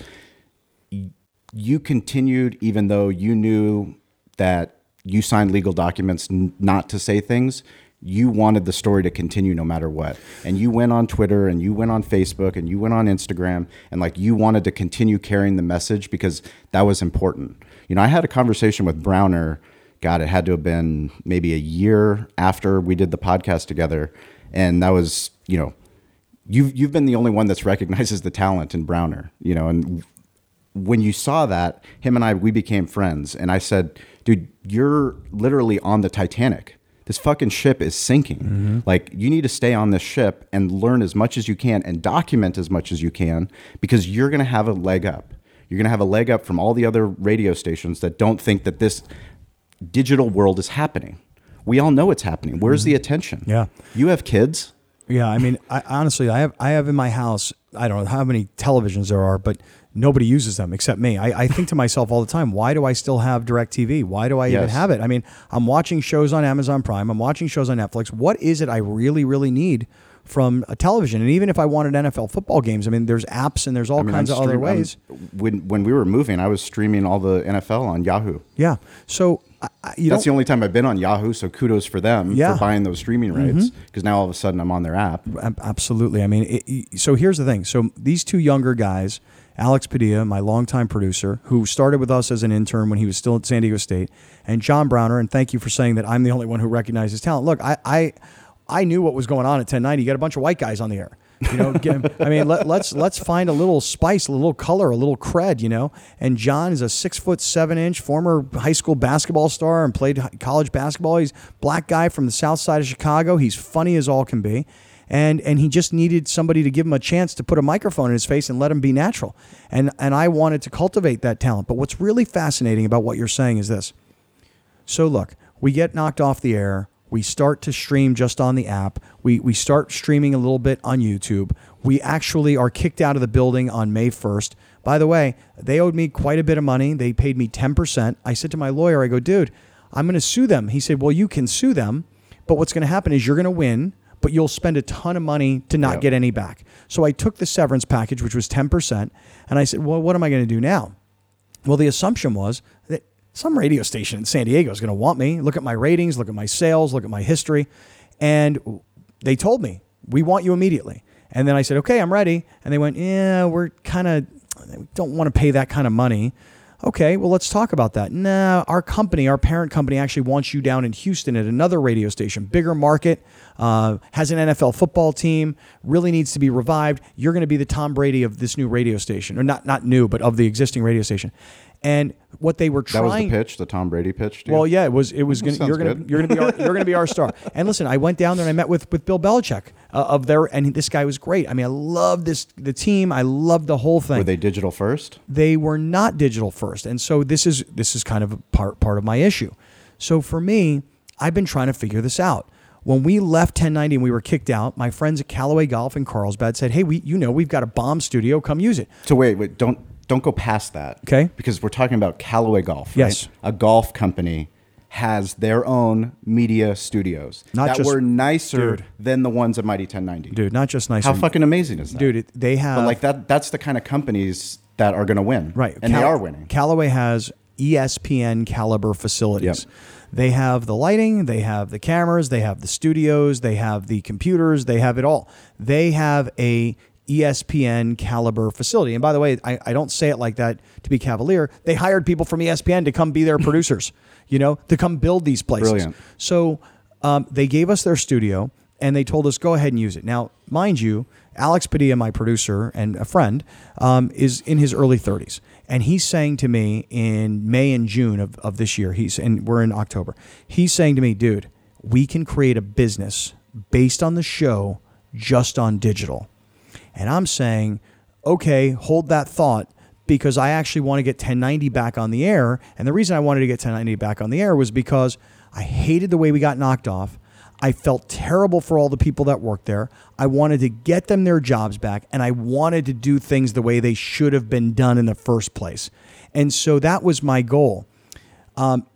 you continued even though you knew that you signed legal documents n- not to say things you wanted the story to continue no matter what and you went on twitter and you went on facebook and you went on instagram and like you wanted to continue carrying the message because that was important you know i had a conversation with browner god it had to have been maybe a year after we did the podcast together and that was you know you've you've been the only one that's (laughs) recognizes the talent in browner you know and when you saw that, him and I, we became friends. And I said, dude, you're literally on the Titanic. This fucking ship is sinking. Mm-hmm. Like, you need to stay on this ship and learn as much as you can and document as much as you can because you're going to have a leg up. You're going to have a leg up from all the other radio stations that don't think that this digital world is happening. We all know it's happening. Where's the mm-hmm. attention? Yeah. You have kids. Yeah, I mean, I, honestly, I have I have in my house. I don't know how many televisions there are, but nobody uses them except me. I, I think to myself all the time, why do I still have DirecTV? Why do I even have it? I mean, I'm watching shows on Amazon Prime. I'm watching shows on Netflix. What is it I really, really need from a television? And even if I wanted NFL football games, I mean, there's apps and there's all I mean, kinds I'm of other I'm- ways. when when we were moving, I was streaming all the NFL on Yahoo. yeah. So I, That's the only time I've been on Yahoo, so kudos for them Yeah. Mm-hmm. for buying those streaming rights because now all of a sudden I'm on their app. Absolutely. I mean, it- so here's the thing. So these two younger guys, Alex Padilla, my longtime producer, who started with us as an intern when he was still at San Diego State, and John Browner. And thank you for saying that I'm the only one who recognizes talent. Look, I, I, I knew what was going on at 1090. You got a bunch of white guys on the air. You know, I mean, let, let's let's find a little spice, a little color, a little cred. You know, and John is a six foot seven inch former high school basketball star and played college basketball. He's black guy from the south side of Chicago. He's funny as all can be and and he just needed somebody to give him a chance to put a microphone in his face and let him be natural. And and I wanted to cultivate that talent. But what's really fascinating about what you're saying is this. So look, we get knocked off the air. We start to stream just on the app. We, we start streaming a little bit on YouTube. We actually are kicked out of the building on May 1st. By the way, they owed me quite a bit of money. They paid me 10%. I said to my lawyer, I go, dude, I'm going to sue them. He said, well, you can sue them, but what's going to happen is you're going to win, but you'll spend a ton of money to not Yep. get any back. So I took the severance package, which was 10%, and I said, well, what am I going to do now? Well, the assumption was that some radio station in San Diego is going to want me. Look at my ratings, look at my sales, look at my history. And they told me, we want you immediately. And then I said, okay, I'm ready. And they went, yeah, we're kind of, we don't want to pay that kind of money. Okay, well, let's talk about that. Nah, our company, our parent company, actually wants you down in Houston at another radio station, bigger market, uh, has an NFL football team, really needs to be revived. You're going to be the Tom Brady of this new radio station, or not not new, but of the existing radio station. And what they were trying. That was the pitch, the Tom Brady pitch. Well, yeah, it was. It was gonna. You're gonna. good. You're gonna be. Our, you're gonna be our star. (laughs) And listen, I went down there and I met with with Bill Belichick uh, of their, and this guy was great. I mean, I love this the team. I love the whole thing Were they digital first? they were not digital first and so this is this is kind of a part part of my issue so for me i've been trying to figure this out when we left 1090 and we were kicked out my friends at callaway golf in carlsbad said hey we you know we've got a bomb studio come use it So wait, wait, don't don't go past that. Okay. Because we're talking about Callaway Golf. Right? Yes. A golf company has their own media studios Not that just- were nicer Dude. than the ones at Mighty 1090. dude not just nice How fucking amazing is that? dude it, they have But like that that's the kind of companies that are going to win. Right. And they are winning. Callaway has ESPN caliber facilities. Yep. They have the lighting, they have the cameras, they have the studios, they have the computers, they have it all. They have a ESPN caliber facility. And by the way, I, I don't say it like that to be cavalier. They hired people from ESPN to come be their (laughs) producers, you know, to come build these places. Brilliant. So um, they gave us their studio and they told us go ahead and use it. Now, mind you, Alex Padilla, my producer and a friend, um, is in his early 30s, and he's saying to me in May and June of, of this year, he's and we're in October. He's saying to me, dude, we can create a business based on the show just on digital. And I'm saying, okay, hold that thought because I actually want to get 1090 back on the air. And the reason I wanted to get 1090 back on the air was because I hated the way we got knocked off. I felt terrible for all the people that worked there. I wanted to get them their jobs back and I wanted to do things the way they should have been done in the first place. And so that was my goal. Um,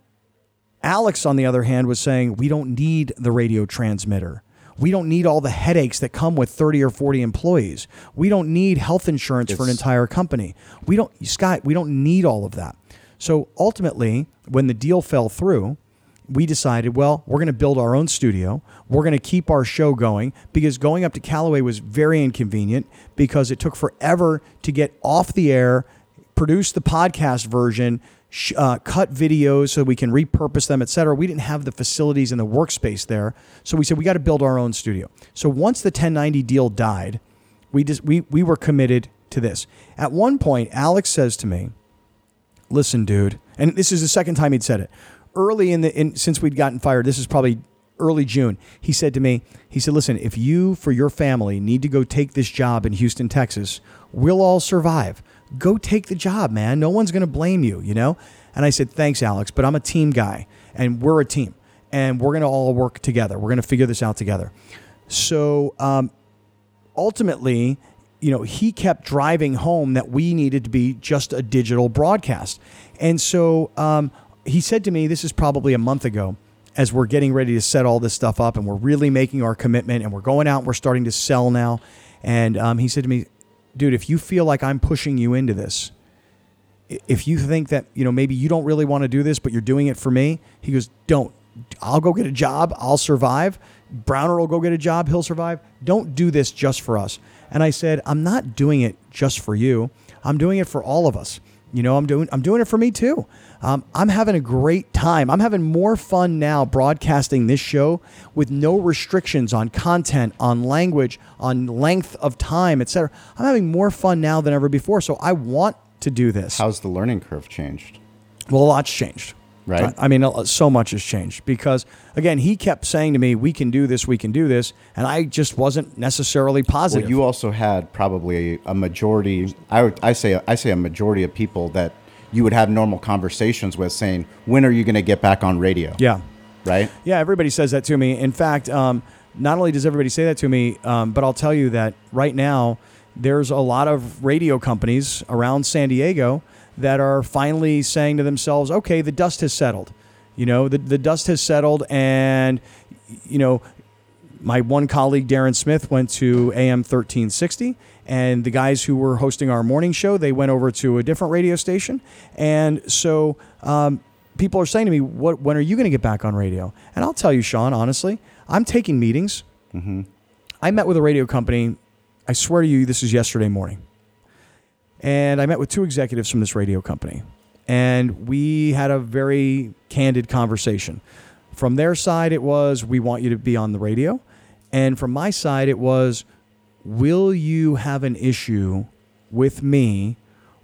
Alex, on the other hand, was saying we don't need the radio transmitter. We don't need all the headaches that come with 30 or 40 employees. We don't need health insurance for an entire company. We don't, Scott, we don't need all of that. So ultimately, when the deal fell through, we decided, well, we're going to build our own studio. We're going to keep our show going because going up to Callaway was very inconvenient because it took forever to get off the air, produce the podcast version, sh- uh, cut videos so we can repurpose them, et cetera. We didn't have the facilities and the workspace there. So we said, we got to build our own studio. So once the 1090 deal died, we, just, we, we were committed to this. At one point, Alex says to me, listen, dude, and this is the second time he'd said it. Early in the in, since we'd gotten fired, this is probably early June. He said to me, he said, "Listen, if you for your family need to go take this job in Houston, Texas, we'll all survive. Go take the job, man. No one's going to blame you, you know." And I said, "Thanks, Alex, but I'm a team guy, and we're a team, and we're going to all work together. We're going to figure this out together." So um, ultimately, you know, he kept driving home that we needed to be just a digital broadcast. And so um, he said to me, this is probably a month ago, as we're getting ready to set all this stuff up and we're really making our commitment and we're going out and we're starting to sell now. And um, he said to me, dude, if you feel like I'm pushing you into this, if you think that you know maybe you don't really want to do this but you're doing it for me he goes don't i'll go get a job i'll survive. Browner will go get a job he'll survive. Don't do this just for us. And i said i'm not doing it just for you. I'm doing it for all of us. You know i'm doing i'm doing it for me too um, i'm having a great time i'm having more fun now broadcasting this show with no restrictions on content on language on length of time etc i'm having more fun now than ever before so i want to do this How's the learning curve changed? well, a lot's changed. Right. I mean, so much has changed because, again, he kept saying to me, we can do this, we can do this. And I just wasn't necessarily positive. Well, you also had probably a majority. I would, I say I say a majority of people that you would have normal conversations with, saying, "When are you going to get back on radio?" yeah. right? Yeah, everybody says that to me. In fact, um, not only does everybody say that to me, um, but I'll tell you that right now there's a lot of radio companies around San Diego that are finally saying to themselves, "Okay, the dust has settled. You know, the the dust has settled, and you know." My one colleague, Darren Smith, went to AM 1360, and the guys who were hosting our morning show, they went over to a different radio station. And so um, people are saying to me, "What? When are you going to get back on radio?" And I'll tell you, Shawn, honestly, I'm taking meetings. I met with a radio company. I swear to you, this is yesterday morning, and I met with two executives from this radio company, and we had a very candid conversation. From their side, it was, "We want you to be on the radio," and from my side, it was, "Will you have an issue with me?"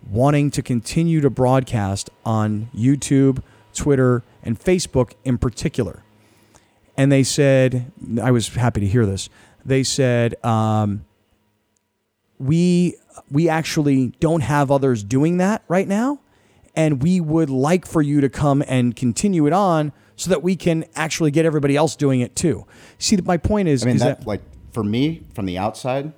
wanting to continue to broadcast on YouTube, Twitter, and Facebook in particular. And they said, I was happy to hear this. They said, um, we we actually don't have others doing that right now, and we would like for you to come and continue it on so that we can actually get everybody else doing it too. See, my point is, I mean, is that, that like for me from the outside,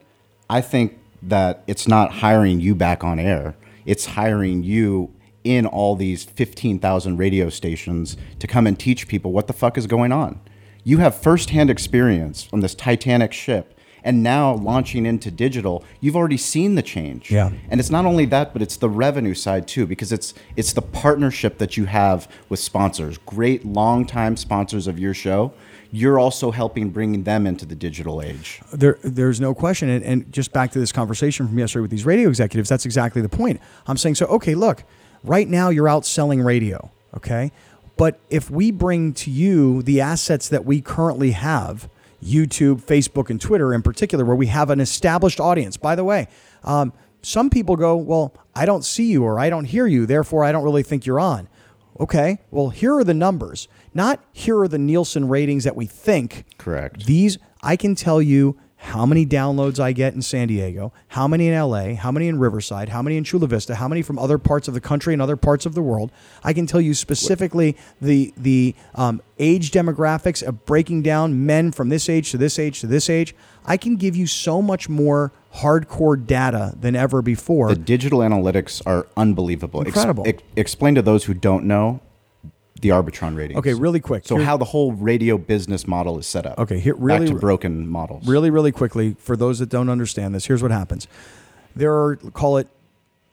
I think that it's not hiring you back on air. It's hiring you in all these 15,000 radio stations to come and teach people what the fuck is going on. You have firsthand experience on this Titanic ship. And now launching into digital, you've already seen the change. Yeah. And it's not only that, but it's the revenue side too, because it's it's the partnership that you have with sponsors, great longtime sponsors of your show. You're also helping bring them into the digital age. There, there's no question. And, and just back to this conversation from yesterday with these radio executives, that's exactly the point. I'm saying, so, okay, look, right now you're out selling radio, okay? But if we bring to you the assets that we currently have, YouTube, Facebook, and Twitter in particular, where we have an established audience, by the way, um, some people go, well, I don't see you or I don't hear you, therefore I don't really think you're on. Okay, well, here are the numbers. Not here are the Nielsen ratings that we think. Correct. These, I can tell you how many downloads I get in San Diego, how many in LA, how many in Riverside, how many in Chula Vista, how many from other parts of the country and other parts of the world. I can tell you specifically the the um, age demographics of breaking down men from this age to this age to this age. I can give you so much more hardcore data than ever before. The digital analytics are unbelievable. Ex- Incredible. ex- explain to those who don't know the Arbitron ratings. Okay, really quick. So Here- how the whole radio business model is set up. Okay, here- back really- to broken models. really, really quickly, for those that don't understand this, here's what happens. There are, call it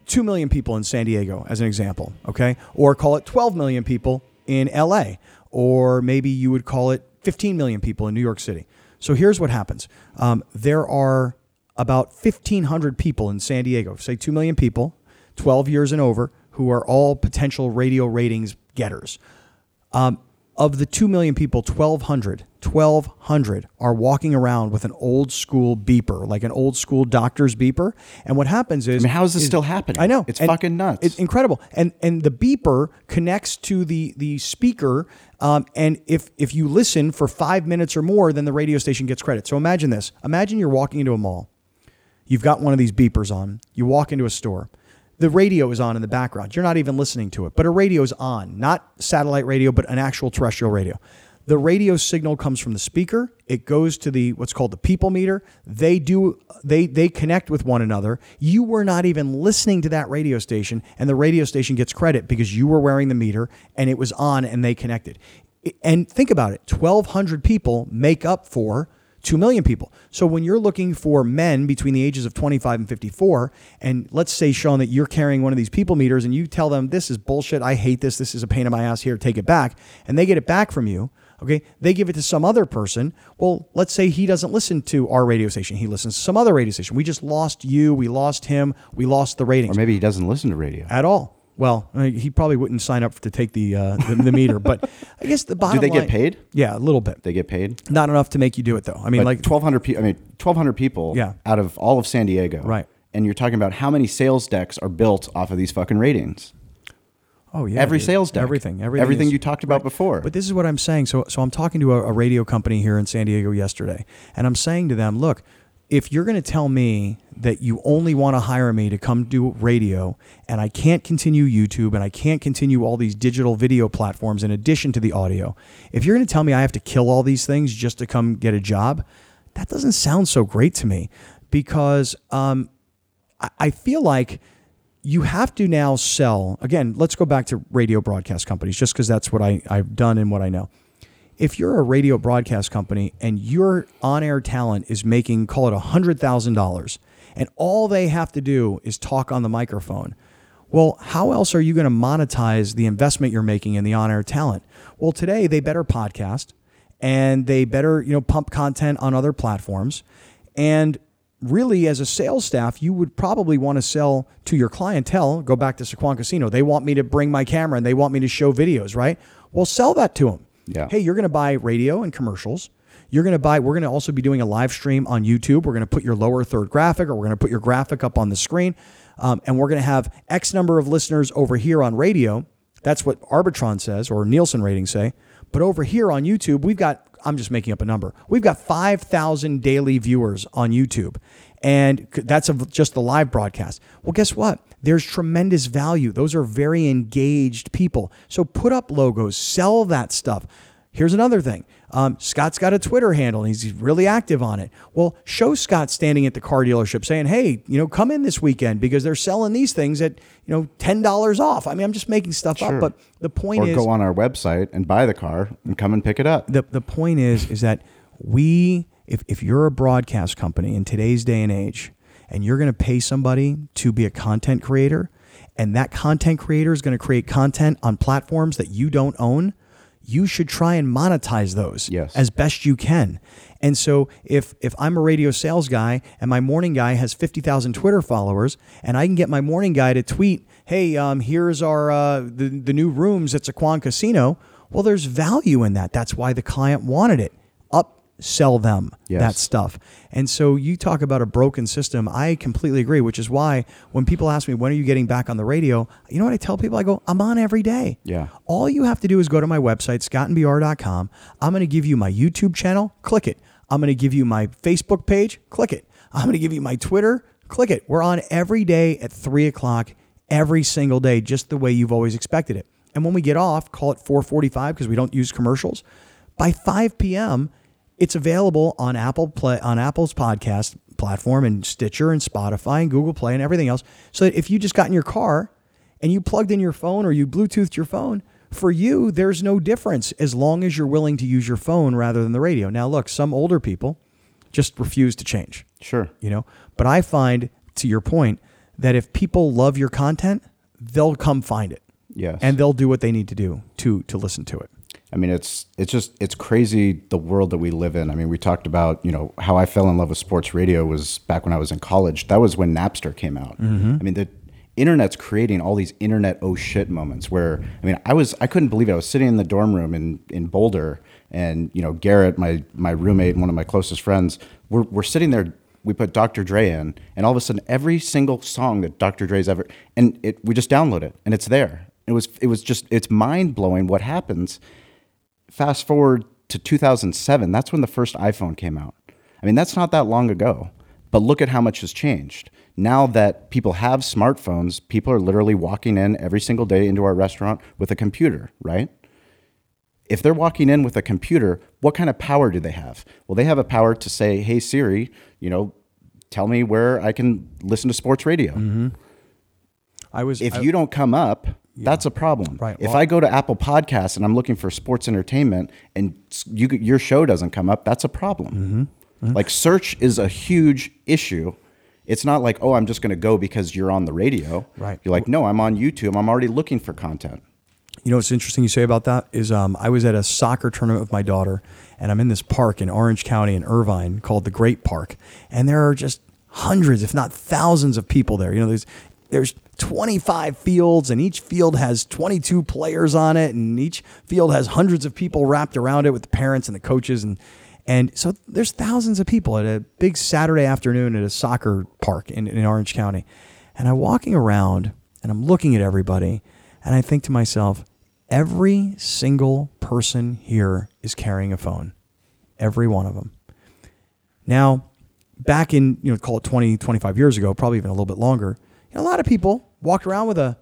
2 million people in San Diego, as an example, okay? Or call it 12 million people in LA. Or maybe you would call it 15 million people in New York City. So here's what happens um, there are about 1,500 people in San Diego, say 2 million people, 12 years and over, who are all potential radio ratings getters. Um, of the 2 million people, 1,200, 1,200 are walking around with an old school beeper, like an old school doctor's beeper. And what happens is. I mean, how is this still happening? I know. It's And fucking nuts. It's incredible. And and the beeper connects to the the speaker. Um, and if if you listen for five minutes or more, then the radio station gets credit. So imagine this. Imagine you're walking into a mall. You've got one of these beepers on. You walk into a store. The radio is on in the background. You're not even listening to it, but a radio is on, not satellite radio, but an actual terrestrial radio. The radio signal comes from the speaker. It goes to the what's called the people meter. They do they they connect with one another. You were not even listening to that radio station, and the radio station gets credit because you were wearing the meter and it was on and they connected. And think about it: twelve hundred people make up for 2 million people. So when you're looking for men between the ages of 25 and 54, and let's say, Shawn, that you're carrying one of these people meters and you tell them, this is bullshit, I hate this, this is a pain in my ass, here, take it back, and they get it back from you, okay, they give it to some other person. Well, let's say he doesn't listen to our radio station, he listens to some other radio station. We just lost you, we lost him, we lost the ratings or maybe he doesn't listen to radio. at all. Well, I mean, he probably wouldn't sign up to take the uh, the, the meter, but I guess the bottom (laughs) Do they get paid? Yeah, a little bit. They get paid. Not enough to make you do it though. I mean, But like 1,200 people. I mean, 1,200 people. Yeah. Out of all of San Diego. Right. And you're talking about how many sales decks are built off of these fucking ratings. Oh yeah, Every dude. sales deck. everything, everything, Everything is- you talked about before. But this is what I'm saying. So, so I'm talking to a, a radio company here in San Diego yesterday, and I'm saying to them, look, if you're going to tell me that you only want to hire me to come do radio and I can't continue YouTube and I can't continue all these digital video platforms in addition to the audio, if you're going to tell me I have to kill all these things just to come get a job, that doesn't sound so great to me. Because um, I, I feel like you have to now sell again let's go back to radio broadcast companies just because that's what I, i've done and what i know if you're a radio broadcast company and your on-air talent is making call it $100000 and all they have to do is talk on the microphone well how else are you going to monetize the investment you're making in the on-air talent? Well today they better podcast and they better you know pump content on other platforms and really as a sales staff you would probably want to sell to your clientele go back to Sycuan Casino they want me to bring my camera and they want me to show videos right? Well sell that to them Yeah. hey you're going to buy radio and commercials. You're going to buy we're going to also be doing a live stream on youtube. We're going to put your lower third graphic or we're going to put your graphic up on the screen. Um, and we're going to have x number of listeners over here on radio. That's what arbitron says or nielsen ratings say. But over here on youtube we've got i'm just making up a number. We've got 5000 daily viewers on youtube and that's of just the live broadcast well guess what there's tremendous value those are very engaged people so put up logos sell that stuff Here's another thing. Um, Scott's got a Twitter handle and he's really active on it. Well, show Scott standing at the car dealership saying, "Hey, you know, come in this weekend because they're selling these things at you know ten dollars off." I mean, I'm just making stuff Sure. up, but the point Or is, go on our website and buy the car and come and pick it up. the the point is is that we if if you're a broadcast company in today's day and age and you're going to pay somebody to be a content creator and that content creator is going to create content on platforms that you don't own you should try and monetize those Yes. as best you can. And so if if I'm a radio sales guy and my morning guy has 50,000 Twitter followers and I can get my morning guy to tweet hey um, here's our uh, the, the new rooms at Sycuan Casino well there's value in that. That's why the client wanted it upsell them Yes. that stuff and so you talk about a broken system I completely agree which is why when people ask me when are you getting back on the radio you know what I tell people I go I'm on every day Yeah. all you have to do is go to my website, scottandbr.com. I'm going to give you my YouTube channel, click it. I'm going to give you my Facebook page, click it. I'm going to give you my Twitter, click it. We're on every day at three o'clock, every single day, just the way you've always expected it. And when we get off, call it 4:45 because we don't use commercials. By 5 p.m., it's available on Apple Play on Apple's podcast platform and Stitcher and Spotify and Google Play and everything else. So that if you just got in your car and you plugged in your phone or you Bluetoothed your phone, for you, there's no difference as long as you're willing to use your phone rather than the radio. Now, look, some older people just refuse to change, Sure. you know, but I find, to your point, that if people love your content, they'll come find it Yes. and they'll do what they need to do to, to listen to it. I mean, it's it's just it's crazy the world that we live in. I mean, we talked about you know how I fell in love with sports radio was back when I was in college. That was when Napster came out. Mm-hmm. I mean, the internet's creating all these internet oh shit moments where I mean, I was I couldn't believe it. I was sitting in the dorm room in in Boulder, and you know Garrett, my my roommate and one of my closest friends, we're we're sitting there. We put Dr. Dre in, and all of a sudden, every single song that Dr. Dre's ever, and it we just download it, and it's there. It was it was just it's mind blowing what happens fast forward to 2007 that's when the first iphone came out. I mean that's not that long ago but look at how much has changed. Now that people have smartphones people are literally walking in every single day into our restaurant with a computer right? If they're walking in with a computer what kind of power do they have? Well they have a power to say hey siri you know tell me where i can listen to sports radio. Mm-hmm. I was if I- you don't come up, that's a problem. Right. If Well- I go to Apple Podcasts and I'm looking for sports entertainment and you, your show doesn't come up, that's a problem. Mm-hmm. Like search is a huge issue. It's not like, oh, I'm just going to go because you're on the radio. Right. You're like, no, I'm on YouTube. I'm already looking for content. You know what's interesting you say about that is um, I was at a soccer tournament with my daughter, and I'm in this park in Orange County in Irvine called the Great Park, and there are just hundreds, if not thousands, of people there. You know, there's there's 25 fields, and each field has 22 players on it, and each field has hundreds of people wrapped around it with the parents and the coaches, and and so there's thousands of people at a big Saturday afternoon at a soccer park in, in Orange County, and I'm walking around and I'm looking at everybody, and I think to myself, every single person here is carrying a phone. Every one of them. Now, back in, you know, call it 20, 25 years ago, probably even a little bit longer, you know, a lot of people walked around with a,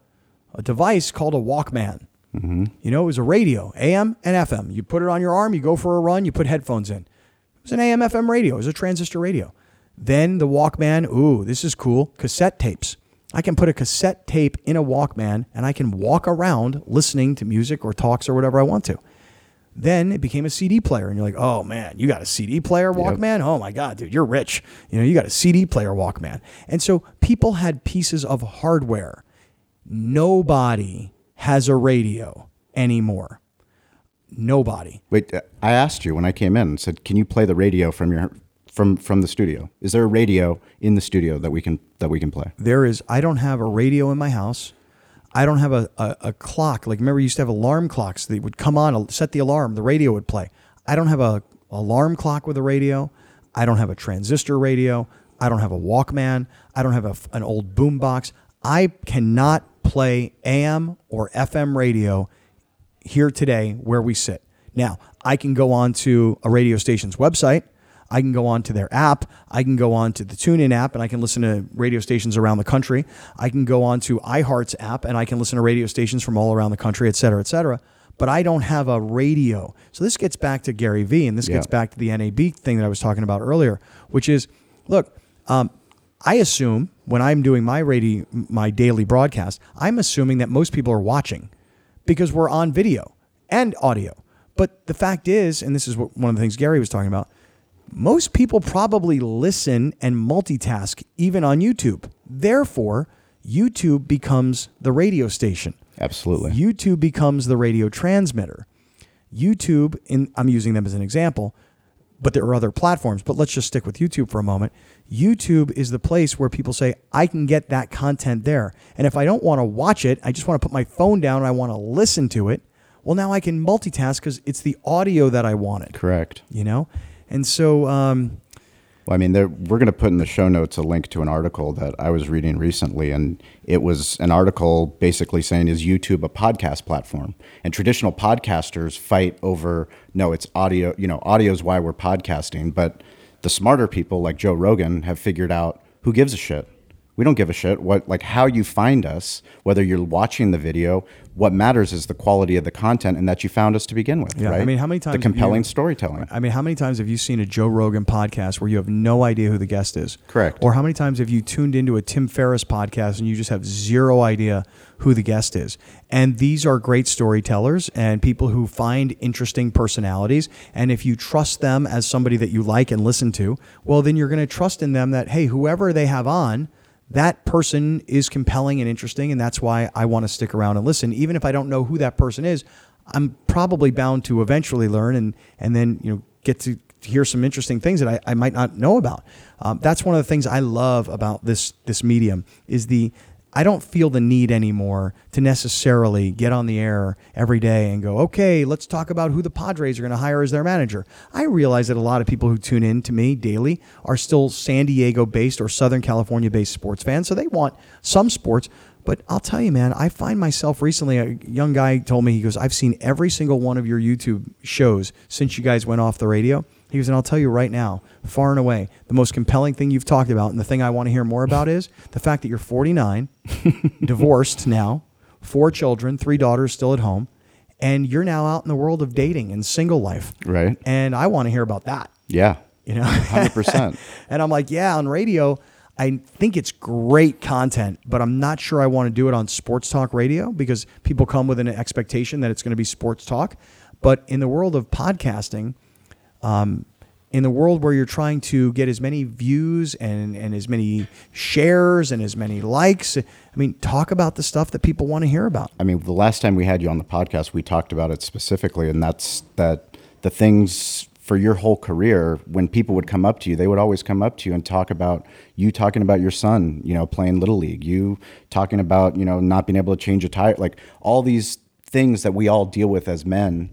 a device called a Walkman. Mm-hmm. You know, it was a radio, AM and FM. You put it on your arm, you go for a run, you put headphones in. It was an AM FM radio, it was a transistor radio. Then the Walkman, ooh, this is cool, cassette tapes. I can put a cassette tape in a Walkman and I can walk around listening to music or talks or whatever I want to. Then it became a CD player, and you're like, oh man, you got a CD player Walkman? Oh my God, dude, you're rich. You know, you got a CD player Walkman. And so people had pieces of hardware. Nobody has a radio anymore. Nobody. Wait, uh, I asked you when I came in. and Said, "Can you play the radio from your from from the studio? Is there a radio in the studio that we can that we can play?" There is. I don't have a radio in my house. I don't have a, a, a clock. Like remember, you used to have alarm clocks that would come on, set the alarm, the radio would play. I don't have a alarm clock with a radio. I don't have a transistor radio. I don't have a Walkman. I don't have a, an old boom box. I cannot play AM or FM radio here today where we sit. Now, I can go on to a radio station's website. I can go on to their app. I can go on to the TuneIn app and I can listen to radio stations around the country. I can go on to iHeart's app and I can listen to radio stations from all around the country, et cetera, et cetera. But I don't have a radio. So this gets back to Gary Vee and this Yeah. gets back to the NAB thing that I was talking about earlier, which is look, um, I assume when I'm doing my radio, my daily broadcast, I'm assuming that most people are watching because we're on video and audio. But the fact is, and this is what, one of the things Gary was talking about, most people probably listen and multitask even on YouTube. Therefore, YouTube becomes the radio station. Absolutely. YouTube becomes the radio transmitter. YouTube, in, I'm using them as an example, but there are other platforms. But let's just stick with YouTube for a moment. YouTube is the place where people say, I can get that content there. And if I don't want to watch it, I just want to put my phone down and I want to listen to it. Well, now I can multitask because it's the audio that I wanted, Correct. you know? And so, um, Well, I mean, we're going to put in the show notes a link to an article that I was reading recently, and it was an article basically saying, "Is YouTube a podcast platform?" And traditional podcasters fight over, no, it's audio. You know, audio is why we're podcasting, but the smarter people like Joe Rogan have figured out who gives a shit. We don't give a shit what like how you find us, whether you're watching the video. What matters is the quality of the content and that you found us to begin with. Yeah, I mean, how many times the have you- compelling storytelling? I mean, how many times have you seen a Joe Rogan podcast where you have no idea who the guest is? Correct. Or how many times have you tuned into a Tim Ferriss podcast and you just have zero idea who the guest is? And these are great storytellers and people who find interesting personalities. And if you trust them as somebody that you like and listen to, well, then you're going to trust in them that, hey, whoever they have on, that person is compelling and interesting. And that's why I want to stick around and listen. Even if I don't know who that person is, I'm probably bound to eventually learn and, and then, you know, get to hear some interesting things that I, I might not know about. Um, that's one of the things I love about this this medium is the I don't feel the need anymore to necessarily get on the air every day and go, okay, let's talk about who the Padres are going to hire as their manager. I realize that a lot of people who tune in to me daily are still San Diego based or Southern California based sports fans. So they want some sports. But I'll tell you, man, I find myself recently, a young guy told me, he goes, I've seen every single one of your YouTube shows since you guys went off the radio. He goes, and I'll tell you right now, far and away, the most compelling thing you've talked about, and the thing I want to hear more about is the fact that you're 49, (laughs) divorced now, four children, three daughters still at home, and you're now out in the world of dating and single life. Right. And I want to hear about that, Yeah. you know? (laughs) Hundred percent. And I'm like, yeah, on radio, I think it's great content, but I'm not sure I want to do it on sports talk radio because people come with an expectation that it's going to be sports talk. But in the world of podcasting, um, in the world where you're trying to get as many views and, and as many shares and as many likes, I mean, talk about the stuff that people want to hear about. I mean, the last time we had you on the podcast, we talked about it specifically, and that's that the things for your whole career, when people would come up to you, they would always come up to you and talk about you talking about your son, you know, playing little league, you talking about, you know, not being able to change a tire, like all these things that we all deal with as men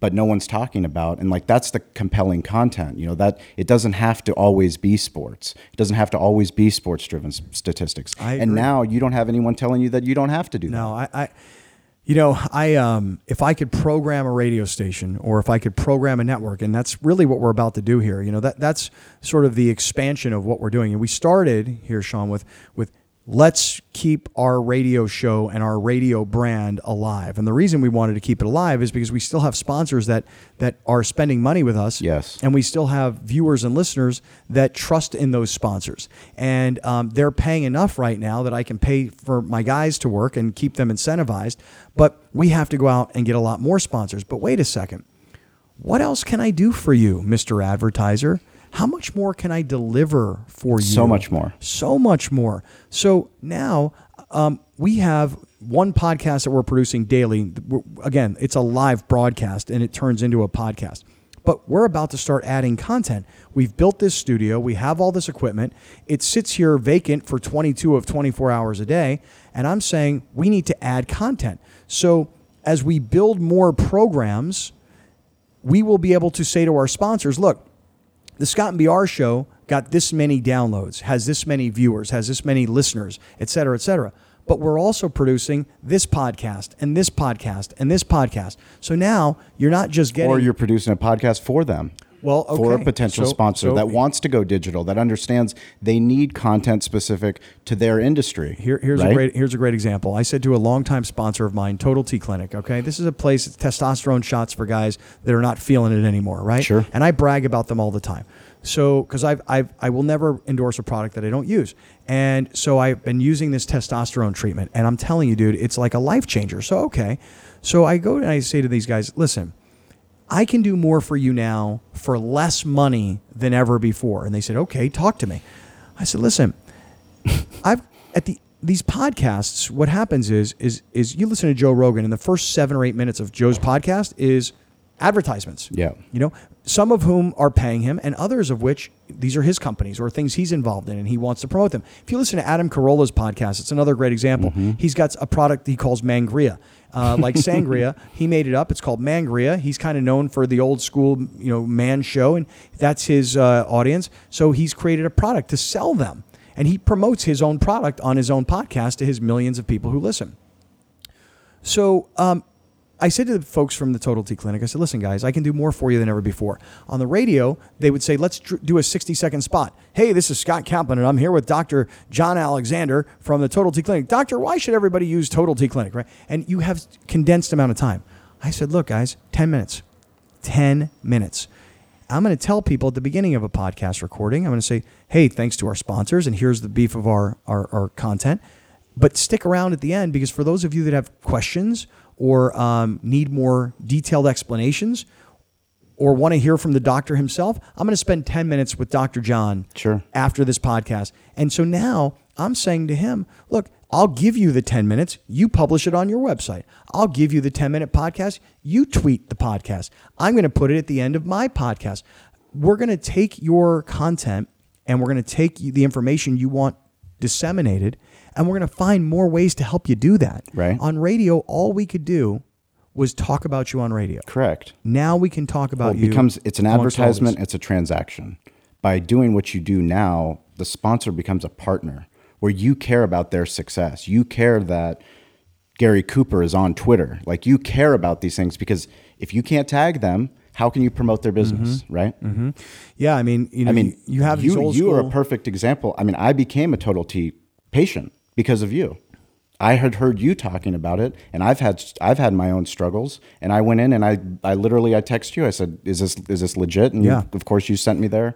but no one's talking about and like that's the compelling content you know that it doesn't have to always be sports it doesn't have to always be sports driven statistics I and agree. now you don't have anyone telling you that you don't have to do that No, I, I You know, I um, if I could program a radio station or if I could program a network, and that's really what we're about to do here. You know, that that's sort of the expansion of what we're doing. And we started here, Shawn, with with let's keep our radio show and our radio brand alive. And the reason we wanted to keep it alive is because we still have sponsors that that are spending money with us. Yes. And we still have viewers and listeners that trust in those sponsors. And um, they're paying enough right now that I can pay for my guys to work and keep them incentivized. But we have to go out and get a lot more sponsors. But wait a second. What else can I do for you, Mr. Advertiser? How much more can I deliver for you? So much more. So much more. So now um, we have one podcast that we're producing daily. Again, it's a live broadcast and it turns into a podcast. But we're about to start adding content. We've built this studio, we have all this equipment. It sits here vacant for 22 of 24 hours a day. And I'm saying we need to add content. So as we build more programs, we will be able to say to our sponsors, look, the Scott and BR show got this many downloads, has this many viewers, has this many listeners, et cetera, et cetera. But we're also producing this podcast and this podcast and this podcast. So now you're not just getting. Or you're producing a podcast for them. Well, for a potential So- sponsor so- that wants to go digital, that understands they need content specific to their industry. Here, here's a great here's a great example. I said to a longtime sponsor of mine, Total T Clinic. Okay, this is a place it's testosterone shots for guys that are not feeling it anymore, right? Sure. And I brag about them all the time. So, because I've, I've I will never endorse a product that I don't use, and so I've been using this testosterone treatment, and I'm telling you, dude, it's like a life changer. So okay, so I go and I say to these guys, listen. I can do more for you now for less money than ever before. And they said, okay, talk to me. I said, listen, (laughs) I've at the these podcasts, what happens is is is you listen to Joe Rogan and the first seven or eight minutes of Joe's podcast is advertisements. Yeah. You know, some of whom are paying him and others of which these are his companies or things he's involved in and he wants to promote them. If you listen to Adam Carolla's podcast, it's another great example. He's got a product he calls Mangria. Uh, like (laughs) sangria, he made it up. It's called Mangria. He's kind of known for the old school, you know, man show, and that's his uh, audience. So he's created a product to sell them, and he promotes his own product on his own podcast to his millions of people who listen. So um, I said to the folks from the Total T Clinic, I said, listen, guys, I can do more for you than ever before. On the radio, they would say, let's do a 60 second spot. Hey, this is Scott Kaplan, and I'm here with Dr. John Alexander from the Total T Clinic. Doctor, why should everybody use Total T Clinic, right? And you have condensed amount of time. I said, look, guys, 10 minutes. 10 minutes. I'm going to tell people at the beginning of a podcast recording, I'm going to say, hey, thanks to our sponsors, and here's the beef of our, our, our content. But stick around at the end because for those of you that have questions or um, need more detailed explanations or want to hear from the doctor himself, I'm going to spend 10 minutes with Dr. John Sure. after this podcast. And so now I'm saying to him, look, I'll give you the 10 minutes. You publish it on your website. I'll give you the 10 minute podcast. You tweet the podcast. I'm going to put it at the end of my podcast. We're going to take your content and we're going to take the information you want disseminated and we're going to find more ways to help you do that. Right. On radio, all we could do was talk about you on radio. Correct. Now we can talk about Well, it you. becomes it's an amongst all this. advertisement, it's a transaction. By doing what you do now, the sponsor becomes a partner where you care about their success. You care that Gary Cooper is on Twitter. Like you care about these things because if you can't tag them, how can you promote their business, mm-hmm. right? Mm-hmm. Yeah, I mean, you know, I mean, you have these you, you are a perfect example. I mean, I became a Total T patient because of you. I had heard you talking about it, and I've had I've had my own struggles. And I went in and I I literally I text you. I said, "Is this is this legit?" And Yeah. of course, you sent me there.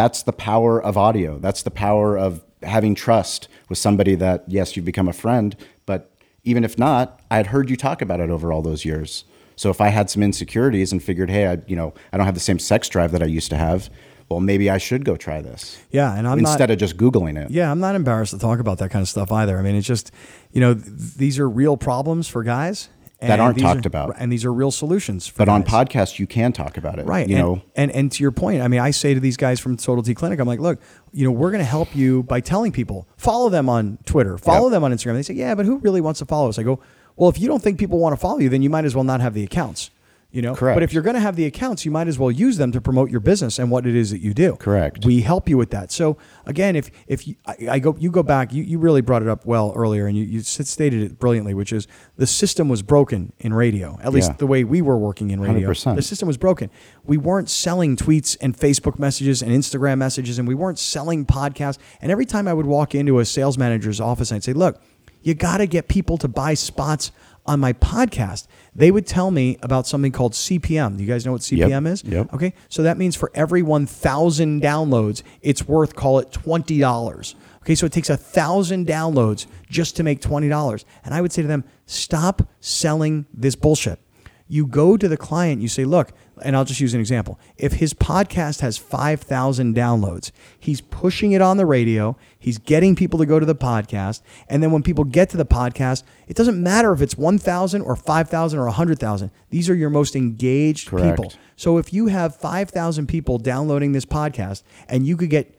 That's the power of audio. That's the power of having trust with somebody that yes, you've become a friend, but even if not, I had heard you talk about it over all those years. So if I had some insecurities and figured, hey, I you know I don't have the same sex drive that I used to have, well, maybe I should go try this Yeah, and I'm instead not. of just googling it. Yeah, I'm not embarrassed to talk about that kind of stuff either. I mean, it's just, you know, th- these are real problems for guys That aren't talked are- about. and these are real solutions. For But on guys. podcasts, you can talk about it, right? You and, know, and and to your point, I mean, I say to these guys from Total T Clinic, I'm like, look, you know, we're going to help you by telling people follow them on Twitter, follow Yep. them on Instagram. They say, yeah, but who really wants to follow us? I go, well, if you don't think people want to follow you, then you might as well not have the accounts. You know, Correct. But if you're going to have the accounts, you might as well use them to promote your business and what it is that you do. Correct. We help you with that. So again, if if you, I, I go, you go back, you, you really brought it up well earlier, and you, you stated it brilliantly, which is the system was broken in radio. At least Yeah. the way we were working in radio, 100%. the system was broken. We weren't selling tweets and Facebook messages and Instagram messages, and we weren't selling podcasts. And every time I would walk into a sales manager's office, I'd say, "Look, you got to get people to buy spots." On my podcast, they would tell me about something called CPM. Do you guys know what CPM is? Yep. Okay, so that means for every 1,000 downloads, it's worth, call it $20. Okay, so it takes a thousand downloads just to make $20. And I would say to them, stop selling this bullshit. You go to the client, you say, look, and I'll just use an example. If his podcast has 5,000 downloads, he's pushing it on the radio, he's getting people to go to the podcast, and then when people get to the podcast, it doesn't matter if it's 1,000 or 5,000 or 100,000. These are your most engaged Correct. people. So if you have 5,000 people downloading this podcast and you could get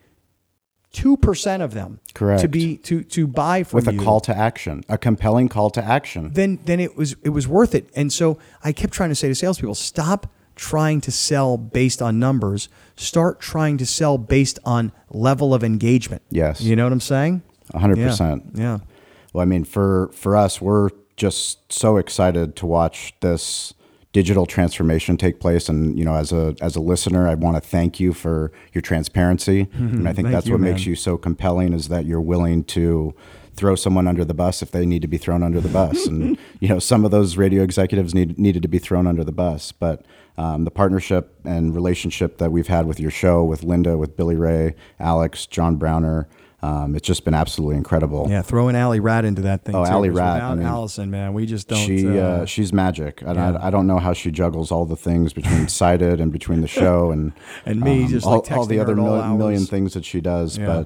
2% of them Correct. to be to to buy from with a you, call to action, a compelling call to action. then then it was it was worth it. And so I kept trying to say to salespeople, stop trying to sell based on numbers. Start trying to sell based on level of engagement. Yes. You know what I'm saying? 100%. Yeah. Well, I mean, for for us, we're just so excited to watch this digital transformation take place. And you know, as a as a listener, I want to thank you for your transparency. Mm-hmm. And I think Thank that's you, what makes you so compelling is that you're willing to throw someone under the bus if they need to be thrown under the bus. and (laughs) you know, some of those radio executives need, needed to be thrown under the bus, but. Um, the partnership and relationship that we've had with your show, with Linda, with Billy Ray, Alex, John Browner, um, it's just been absolutely incredible. Yeah. Throw an Alley Rat into that thing. Oh, too, 'cause Rat, Without I mean, Allison, man, we just don't. she uh, uh, she's magic, and yeah. I, I don't know how she juggles all the things between (laughs) Sided and between the show and (laughs) And me just, all, like, all the other mil- million things that she does. Yeah.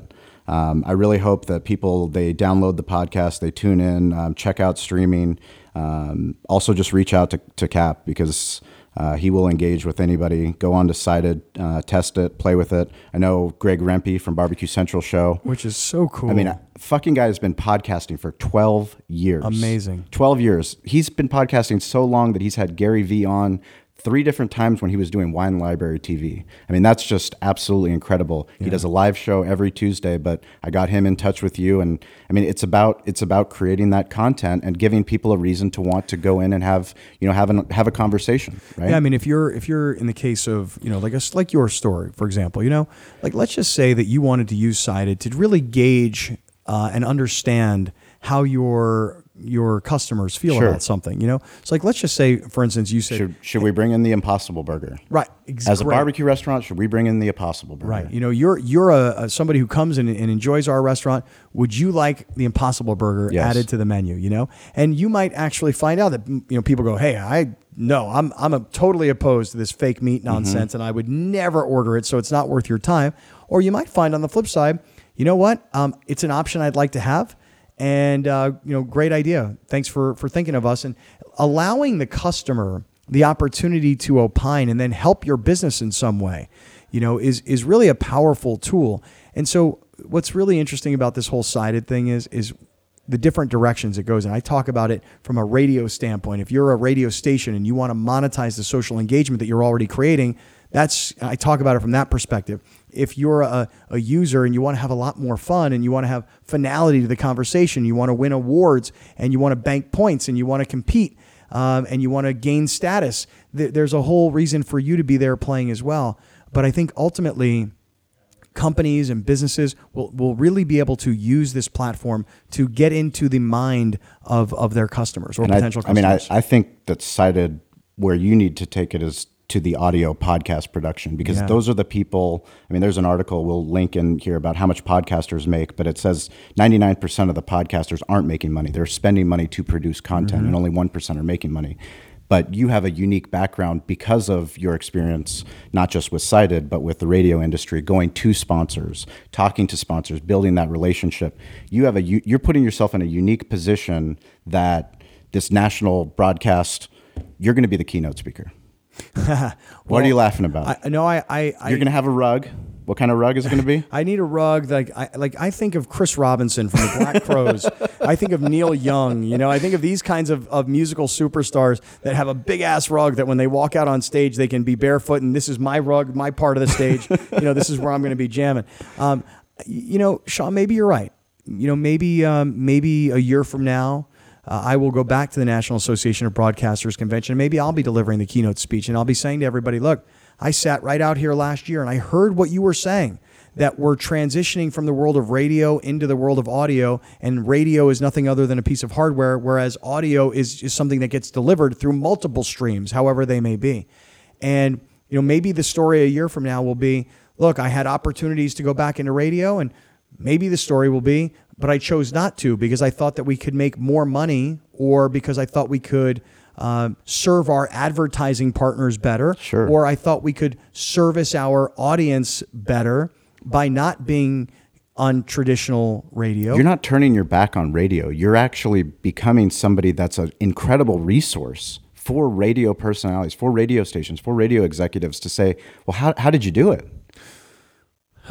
But um, I really hope that people they download the podcast, they tune in, um, check out streaming. Um, also, just reach out to, to Cap because. Uh, he will engage with anybody. Go on to Sided, uh, test it, play with it. I know Greg Rempe from Barbecue Central Show. which is so cool. I mean, uh, fucking guy has been podcasting for 12 years. Amazing. 12 years. He's been podcasting so long that he's had Gary Vee on three different times when he was doing Wine Library TV. I mean, that's just absolutely incredible. He does a live show every Tuesday, but I got him in touch with you and I mean, it's about it's about creating that content and giving people a reason to want to go in and have, you know, have an, have a conversation, right? Yeah, I mean, if you're if you're in the case of you know like us like your story, for example, you know, like let's just say that you wanted to use Sided to really gauge uh, and understand how your your customers feel Sure. about something. You know, it's like let's just say, for instance, you said should, should we bring in the Impossible Burger? right Exactly. As a barbecue restaurant, should we bring in the Impossible Burger? Right. You know, you're you're a, a somebody who comes in and enjoys our restaurant. Would you like the Impossible Burger Yes. added to the menu? You know, and you might actually find out that you know people go, "Hey, I no, I'm I'm a, totally opposed to this fake meat nonsense, and I would never order it, so it's not worth your time." Or you might find on the flip side, you know what? Um, it's an option I'd like to have. And uh, you know, great idea. Thanks for for thinking of us and allowing the customer the opportunity to opine and then help your business in some way. You know, is is really a powerful tool. And so, what's really interesting about this whole sided thing is is the different directions it goes. And I talk about it from a radio standpoint. If you're a radio station and you want to monetize the social engagement that you're already creating, that's I talk about it from that perspective. If you're a, a user and you want to have a lot more fun and you want to have finality to the conversation, you want to win awards and you want to bank points and you want to compete um, and you want to gain status, th- there's a whole reason for you to be there playing as well. But I think ultimately, companies and businesses will, will really be able to use this platform to get into the mind of, of their customers or And I, potential I mean. I, I think that Sided where you need to take it is to the audio podcast production because Yeah. those are the people. I mean, there's an article we'll link in here about how much podcasters make, but it says 99% of the podcasters aren't making money. They're spending money to produce content, Mm-hmm. and only 1% are making money. But you have a unique background because of your experience, not just with Sided, but with the radio industry, going to sponsors, talking to sponsors, building that relationship. You have a you're putting yourself in a unique position that this national broadcast, you're going to be the keynote speaker. (laughs) what are you laughing about? I, no, I, I, I you're going to have a rug. What kind of rug is it going to be? (laughs) I need a rug like I like I think of Chris Robinson from the Black (laughs) Crowes. I think of Neil Young. You know, I think of these kinds of, of musical superstars that have a big ass rug that when they walk out on stage they can be barefoot and this is my rug, my part of the stage. you know, this is where I'm going to be jamming. Um, you know, Shawn, maybe you're right. You know, maybe um, maybe a year from now. Uh, I will go back to the National Association of Broadcasters convention. Maybe I'll be delivering the keynote speech and I'll be saying to everybody, look, I sat right out here last year and I heard what you were saying that we're transitioning from the world of radio into the world of audio, and radio is nothing other than a piece of hardware, whereas audio is, is something that gets delivered through multiple streams, however they may be. And you know, maybe the story a year from now will be, look, I had opportunities to go back into radio, and maybe the story will be, but I chose not to because I thought that we could make more money, or because I thought we could um, serve our advertising partners better, Sure. or I thought we could service our audience better by not being on traditional radio. You're not turning your back on radio. You're actually becoming somebody that's an incredible resource for radio personalities, for radio stations, for radio executives to say, well, how, how did you do it?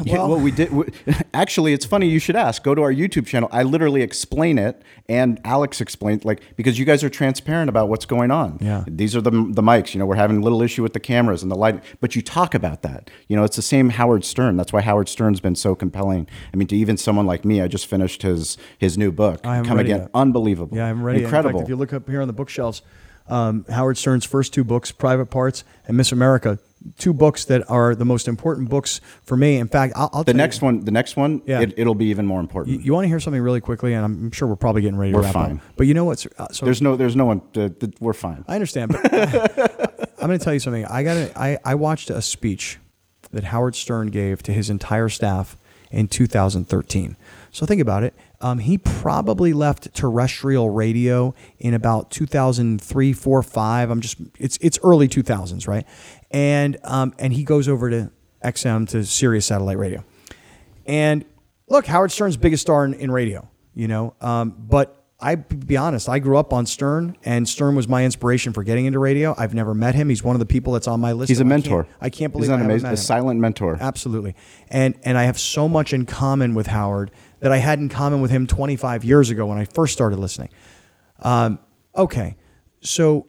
Yeah, Well- well, we did. We, (laughs) actually, it's funny you should ask. Go to our YouTube channel. I literally explain it, and Alex explained like because you guys are transparent about what's going on. Yeah. these are the the mics. You know, we're having a little issue with the cameras and the light, but you talk about that. You know, it's the same Howard Stern. That's why Howard Stern's been so compelling. I mean, to even someone like me, I just finished his his new book. I haven't Come read it again, yet. unbelievable. Yeah, I'm ready. Incredible. In fact, if you look up here on the bookshelves, um, Howard Stern's first two books, Private Parts and Miss America, two books that are the most important books for me. In fact, I'll, I'll the next you, one, the next one, Yeah. it, it'll be even more important. You, you want to hear something really quickly, and I'm sure we're probably getting ready to We're wrap fine. up. But you know what's uh, so there's no, there's no one. Uh, th- we're fine. I understand, but (laughs) I'm going to tell you something. I got I I watched a speech that Howard Stern gave to his entire staff in 2013. So think about it. Um, he probably left terrestrial radio in about 2003, four, five. I'm just it's it's early 2000s, right? And um, and he goes over to XM to Sirius satellite radio. And look, Howard Stern's biggest star in, in radio, you know. Um, but I be honest, I grew up on Stern, and Stern was my inspiration for getting into radio. I've never met him. He's one of the people that's on my list. He's a and I can't- mentor. I can't believe Isn't I amazing? A silent mentor. Absolutely. And and I have so much in common with Howard that I had in common with him 25 years ago when I first started listening. Um, okay, so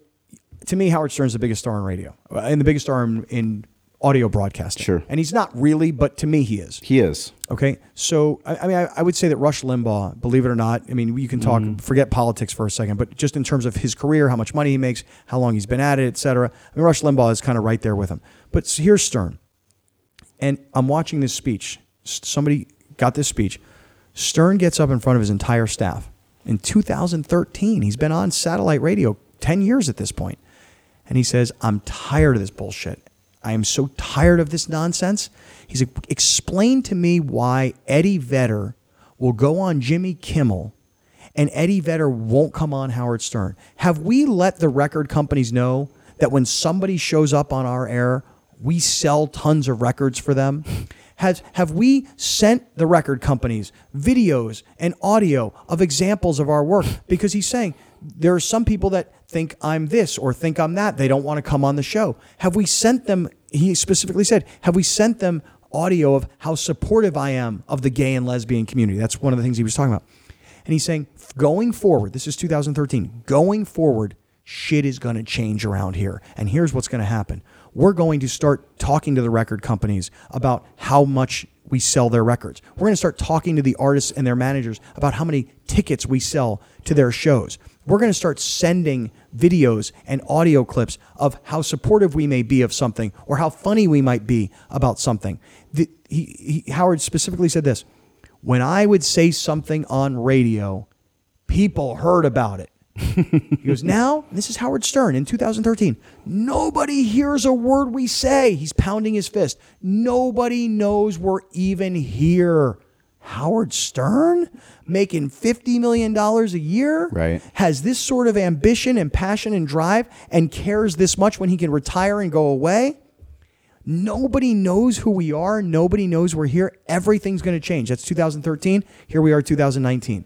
to me, Howard Stern's the biggest star in radio uh, and the biggest star in, in audio broadcasting. Sure. And he's not really, but to me, he is. He is. Okay, so I, I mean, I, I would say that Rush Limbaugh, believe it or not, I mean, you can talk, forget politics for a second, but just in terms of his career, how much money he makes, how long he's been at it, et cetera. I mean, Rush Limbaugh is kind of right there with him. But here's Stern, and I'm watching this speech. Somebody got this speech. Stern gets up in front of his entire staff in 2013. He's been on satellite radio 10 years at this point, and he says, "I'm tired of this bullshit." I am so tired of this nonsense. He's like, explain to me why Eddie Vedder will go on Jimmy Kimmel and Eddie Vedder won't come on Howard Stern. Have we let the record companies know that when somebody shows up on our air, we sell tons of records for them? Has, have we sent the record companies videos and audio of examples of our work? Because he's saying there are some people that think I'm this or think I'm that. They don't want to come on the show. Have we sent them, he specifically said, have we sent them audio of how supportive I am of the gay and lesbian community? That's one of the things he was talking about. And he's saying, going forward, this is 2013, going forward, shit is going to change around here. And here's what's going to happen we're going to start talking to the record companies about how much we sell their records. We're going to start talking to the artists and their managers about how many tickets we sell to their shows. We're going to start sending videos and audio clips of how supportive we may be of something or how funny we might be about something. The, he, he, Howard specifically said this when I would say something on radio, people heard about it. (laughs) he goes, now, this is Howard Stern in 2013. Nobody hears a word we say. He's pounding his fist. Nobody knows we're even here. Howard Stern making $50 million a year Right. has this sort of ambition and passion and drive and cares this much when he can retire and go away. Nobody knows who we are. Nobody knows we're here. Everything's going to change. That's 2013. Here we are, 2019.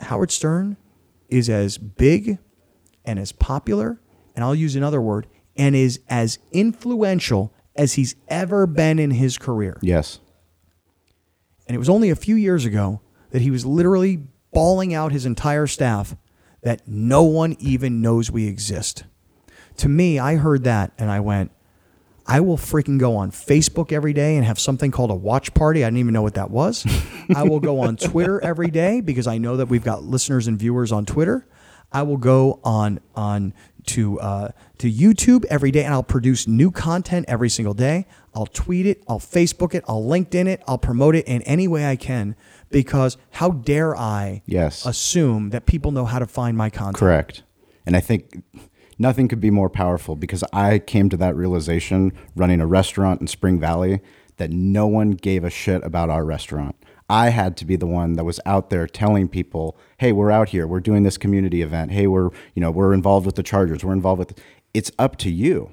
Howard Stern is as big and as popular, and I'll use another word, and is as influential as he's ever been in his career. Yes. And it was only a few years ago that he was literally bawling out his entire staff that no one even knows we exist. To me, I heard that and I went, I will freaking go on Facebook every day and have something called a watch party. I didn't even know what that was. I will go on Twitter every day because I know that we've got listeners and viewers on Twitter. I will go on on to uh, to YouTube every day and I'll produce new content every single day. I'll tweet it, I'll Facebook it, I'll LinkedIn it, I'll promote it in any way I can because how dare I Yes. assume that people know how to find my content? Correct. And I think nothing could be more powerful because I came to that realization running a restaurant in Spring Valley that no one gave a shit about our restaurant. I had to be the one that was out there telling people, "Hey, we're out here. We're doing this community event. Hey, we're, you know, we're involved with the Chargers. We're involved with It's up to you.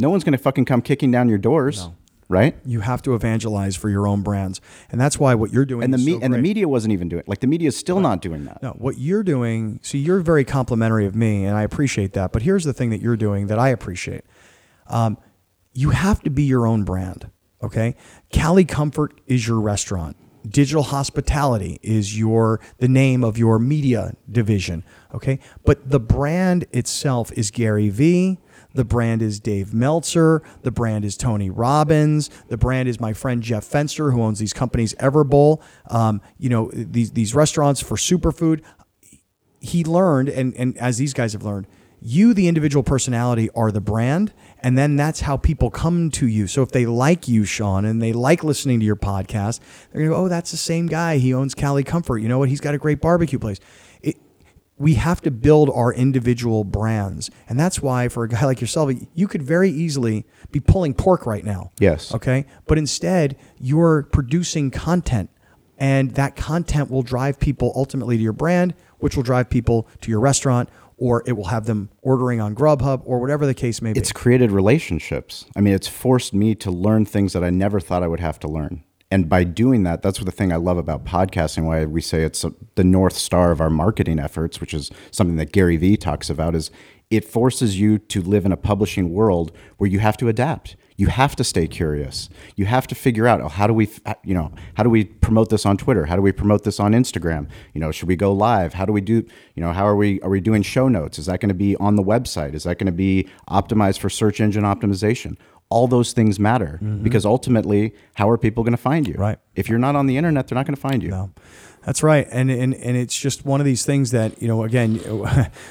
No one's going to fucking come kicking down your doors, right? You have to evangelize for your own brands. And that's why what you're doing And the is me- so and the media wasn't even doing it. Like the media is still not doing that. No, what you're doing, So you're very complimentary of me, and I appreciate that. But here's the thing that you're doing that I appreciate. Um, you have to be your own brand, okay? Cali Comfort is your restaurant. Digital hospitality is your the name of your media division, okay? But the brand itself is Gary Vee. The brand is Dave Meltzer. The brand is Tony Robbins. The brand is my friend Jeff Fenster, who owns these companies, Everbowl. Um, you know these these restaurants for superfood he learned and, and as these guys have learned you the individual personality are the brand and then that's how people come to you so if they like you shawn and they like listening to your podcast they're going to go oh that's the same guy he owns cali comfort you know what he's got a great barbecue place we have to build our individual brands and that's why for a guy like yourself you could very easily be pulling pork right now Yes. okay but instead you're producing content and that content will drive people ultimately to your brand, which will drive people to your restaurant, or it will have them ordering on Grubhub or whatever the case may be. It's created relationships. I mean, it's forced me to learn things that I never thought I would have to learn. And by doing that, that's what the thing I love about podcasting, why we say it's a, the north star of our marketing efforts, which is something that Gary Vee talks about, is it forces you to live in a publishing world where you have to adapt. You have to stay curious. You have to figure out oh, how do we, you know, how do we promote this on Twitter? How do we promote this on Instagram? You know, should we go live? How do we do, you know, how are we are we doing show notes? Is that going to be on the website? Is that going to be optimized for search engine optimization? All those things matter because ultimately, how are people going to find you? Right. If you're not on the internet, they're not going to find you. No. That's right, and and and it's just one of these things that you know. Again,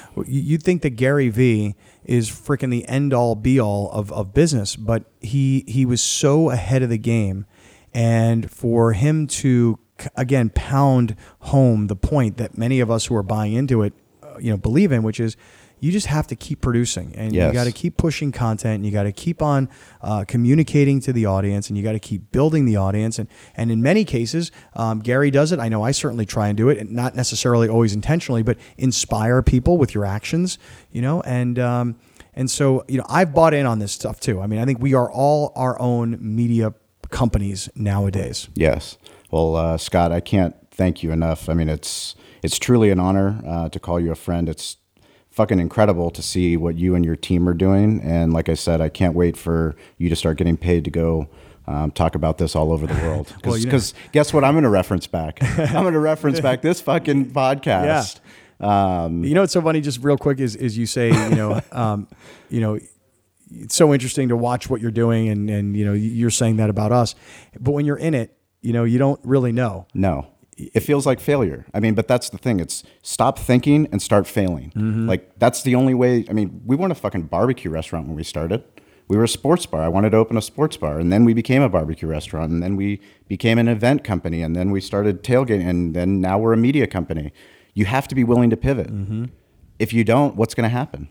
(laughs) you think that Gary Vee is freaking the end all be all of, of business, but he he was so ahead of the game, and for him to again pound home the point that many of us who are buying into it, uh, you know, believe in, which is you just have to keep producing and Yes. you got to keep pushing content and you got to keep on uh, communicating to the audience and you got to keep building the audience and and in many cases um, gary does it i know i certainly try and do it and not necessarily always intentionally but inspire people with your actions you know and um, and so you know i've bought in on this stuff too i mean i think we are all our own media companies nowadays Yes. Well, uh, Scott, I can't thank you enough. I mean, it's it's truly an honor uh, to call you a friend. It's fucking incredible to see what you and your team are doing. And like I said, I can't wait for you to start getting paid to go. Um, talk about this all over the (laughs) world. Because Well, you know- guess what? I'm going to reference back. (laughs) I'm going to reference back this fucking podcast. Um, You know what's so funny? Just real quick is is you say you know (laughs) um, you know it's so interesting to watch what you're doing and and you know you're saying that about us, but when you're in it, you know you don't really know. No. It feels like failure. I mean, but that's the thing. It's stop thinking and start failing. Mm-hmm. Like that's the only way. I mean, we weren't a fucking barbecue restaurant when we started. We were a sports bar. I wanted to open a sports bar, and then we became a barbecue restaurant, and then we became an event company, and then we started tailgating, and then now we're a media company. You have to be willing to pivot. Mm-hmm. If you don't, what's going to happen?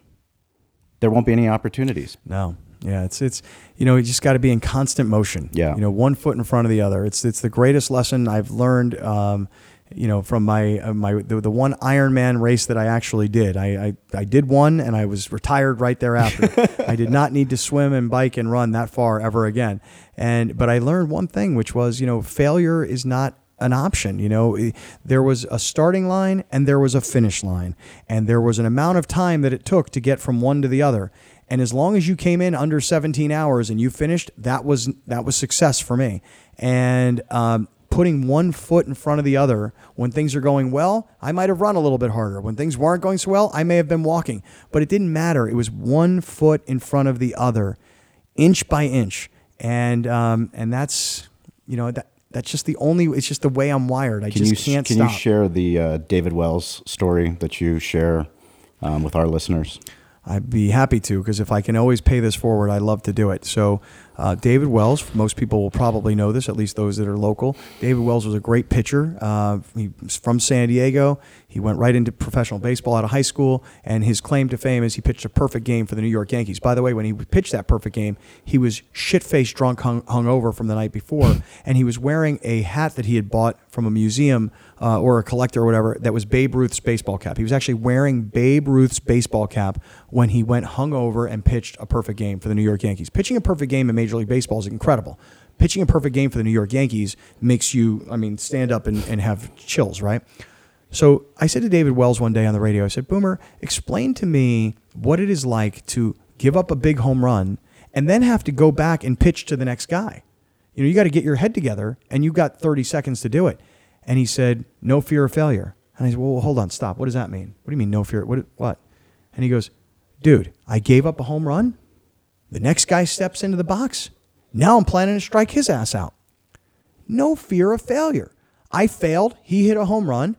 There won't be any opportunities. No. Yeah, it's it's you know you just got to be in constant motion. Yeah. you know one foot in front of the other. It's it's the greatest lesson I've learned. Um, you know, from my uh, my the, the one Ironman race that I actually did. I, I I did one and I was retired right thereafter. (laughs) I did not need to swim and bike and run that far ever again. And but I learned one thing, which was you know failure is not an option. You know, there was a starting line and there was a finish line, and there was an amount of time that it took to get from one to the other. And as long as you came in under 17 hours and you finished, that was that was success for me. And um, putting one foot in front of the other when things are going well, I might have run a little bit harder. When things weren't going so well, I may have been walking. But it didn't matter. It was one foot in front of the other, inch by inch. And um, and that's you know that that's just the only. It's just the way I'm wired. I Can just you can't stop. can stop. you share the uh, David Wells story that you share um, with our listeners? I'd be happy to because if I can always pay this forward, I love to do it. So, uh, David Wells, most people will probably know this, at least those that are local. David Wells was a great pitcher. Uh, he's from San Diego. He went right into professional baseball out of high school, and his claim to fame is he pitched a perfect game for the New York Yankees. By the way, when he pitched that perfect game, he was shit faced drunk, hung, hungover from the night before, (laughs) and he was wearing a hat that he had bought from a museum uh, or a collector or whatever that was Babe Ruth's baseball cap. He was actually wearing Babe Ruth's baseball cap when he went hungover and pitched a perfect game for the New York Yankees. Pitching a perfect game in Major League Baseball is incredible. Pitching a perfect game for the New York Yankees makes you, I mean, stand up and, and have chills, right? So I said to David Wells one day on the radio, I said, Boomer, explain to me what it is like to give up a big home run and then have to go back and pitch to the next guy. You know, you got to get your head together and you've got 30 seconds to do it. And he said, no fear of failure. And I said, well, hold on, stop. What does that mean? What do you mean, no fear? What? What? And he goes, dude, I gave up a home run. The next guy steps into the box. Now I'm planning to strike his ass out. No fear of failure. I failed. He hit a home run,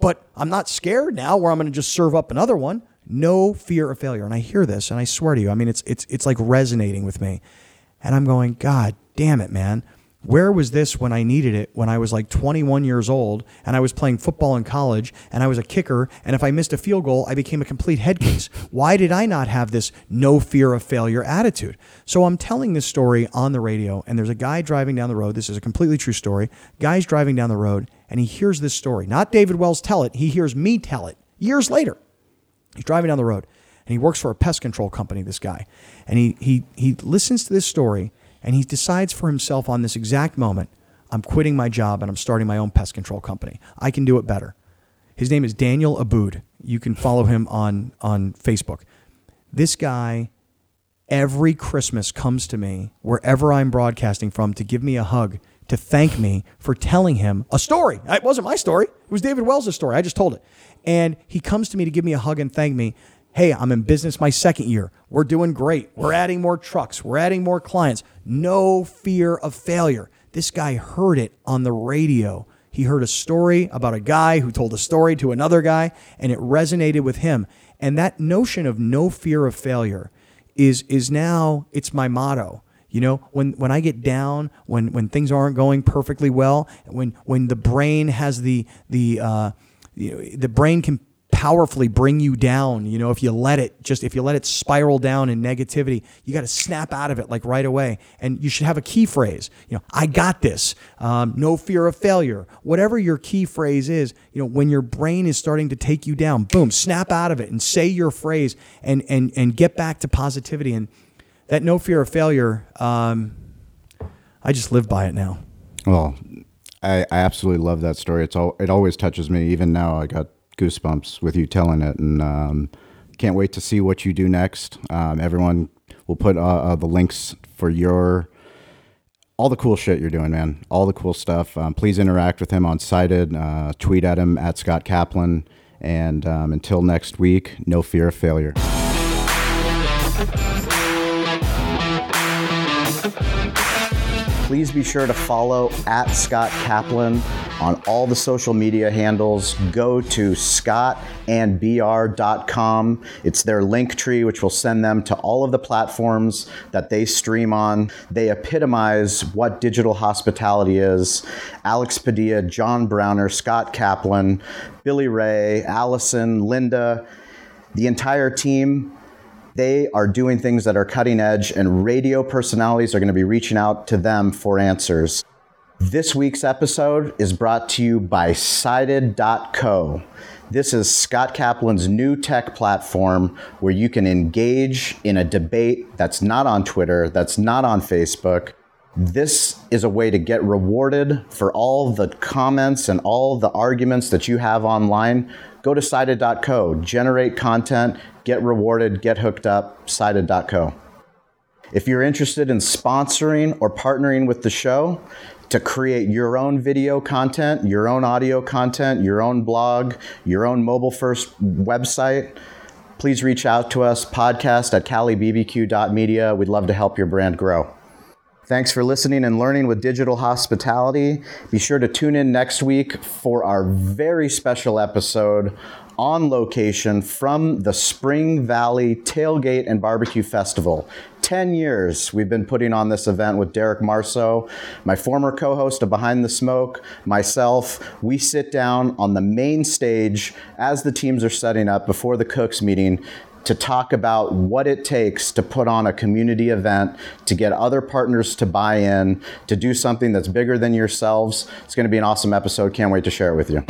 but I'm not scared now where I'm going to just serve up another one. No fear of failure. And I hear this and I swear to you, I mean, it's, it's, it's like resonating with me. And I'm going, God damn it, man. Where was this when I needed it when I was like 21 years old and I was playing football in college and I was a kicker and if I missed a field goal, I became a complete headcase? Why did I not have this no fear of failure attitude? So I'm telling this story on the radio and there's a guy driving down the road. This is a completely true story. Guy's driving down the road and he hears this story. Not David Wells tell it, he hears me tell it years later. He's driving down the road and he works for a pest control company, this guy. And he, he, he listens to this story and he decides for himself on this exact moment I'm quitting my job and I'm starting my own pest control company. I can do it better. His name is Daniel Aboud. You can follow him on, on Facebook. This guy, every Christmas, comes to me wherever I'm broadcasting from to give me a hug, to thank me for telling him a story. It wasn't my story, it was David Wells' story. I just told it. And he comes to me to give me a hug and thank me. Hey, I'm in business my second year. We're doing great. We're adding more trucks. We're adding more clients. No fear of failure. This guy heard it on the radio. He heard a story about a guy who told a story to another guy, and it resonated with him. And that notion of no fear of failure is is now it's my motto. You know, when when I get down, when when things aren't going perfectly well, when when the brain has the the uh, you know, the brain can powerfully bring you down. You know, if you let it just if you let it spiral down in negativity, you got to snap out of it like right away. And you should have a key phrase. You know, I got this. Um, no fear of failure. Whatever your key phrase is, you know, when your brain is starting to take you down, boom, snap out of it and say your phrase and and and get back to positivity. And that no fear of failure. Um, I just live by it now. Well, I, I absolutely love that story. It's all it always touches me. Even now, I got goosebumps with you telling it, and um, can't wait to see what you do next. Um, everyone will put uh, uh, the links for your all the cool shit you're doing, man. All the cool stuff. Um, please interact with him on Sided. Uh, tweet at him at Scott Kaplan. And um, until next week, no fear of failure. Please be sure to follow at Scott Kaplan on all the social media handles. Go to scottandbr.com. It's their link tree, which will send them to all of the platforms that they stream on. They epitomize what digital hospitality is. Alex Padilla, John Browner, Scott Kaplan, Billy Ray, Allison, Linda, the entire team they are doing things that are cutting edge, and radio personalities are going to be reaching out to them for answers. This week's episode is brought to you by Sided.co. This is Scott Kaplan's new tech platform where you can engage in a debate that's not on Twitter, that's not on Facebook. This is a way to get rewarded for all the comments and all the arguments that you have online. Go to Sided.co, generate content, get rewarded, get hooked up, sided.co. If you're interested in sponsoring or partnering with the show to create your own video content, your own audio content, your own blog, your own mobile first website, please reach out to us, podcast at calibbq.media. We'd love to help your brand grow. Thanks for listening and learning with Digital Hospitality. Be sure to tune in next week for our very special episode on location from the Spring Valley Tailgate and Barbecue Festival. 10 years we've been putting on this event with Derek Marceau, my former co host of Behind the Smoke, myself. We sit down on the main stage as the teams are setting up before the cooks meeting to talk about what it takes to put on a community event, to get other partners to buy in, to do something that's bigger than yourselves. It's going to be an awesome episode. Can't wait to share it with you.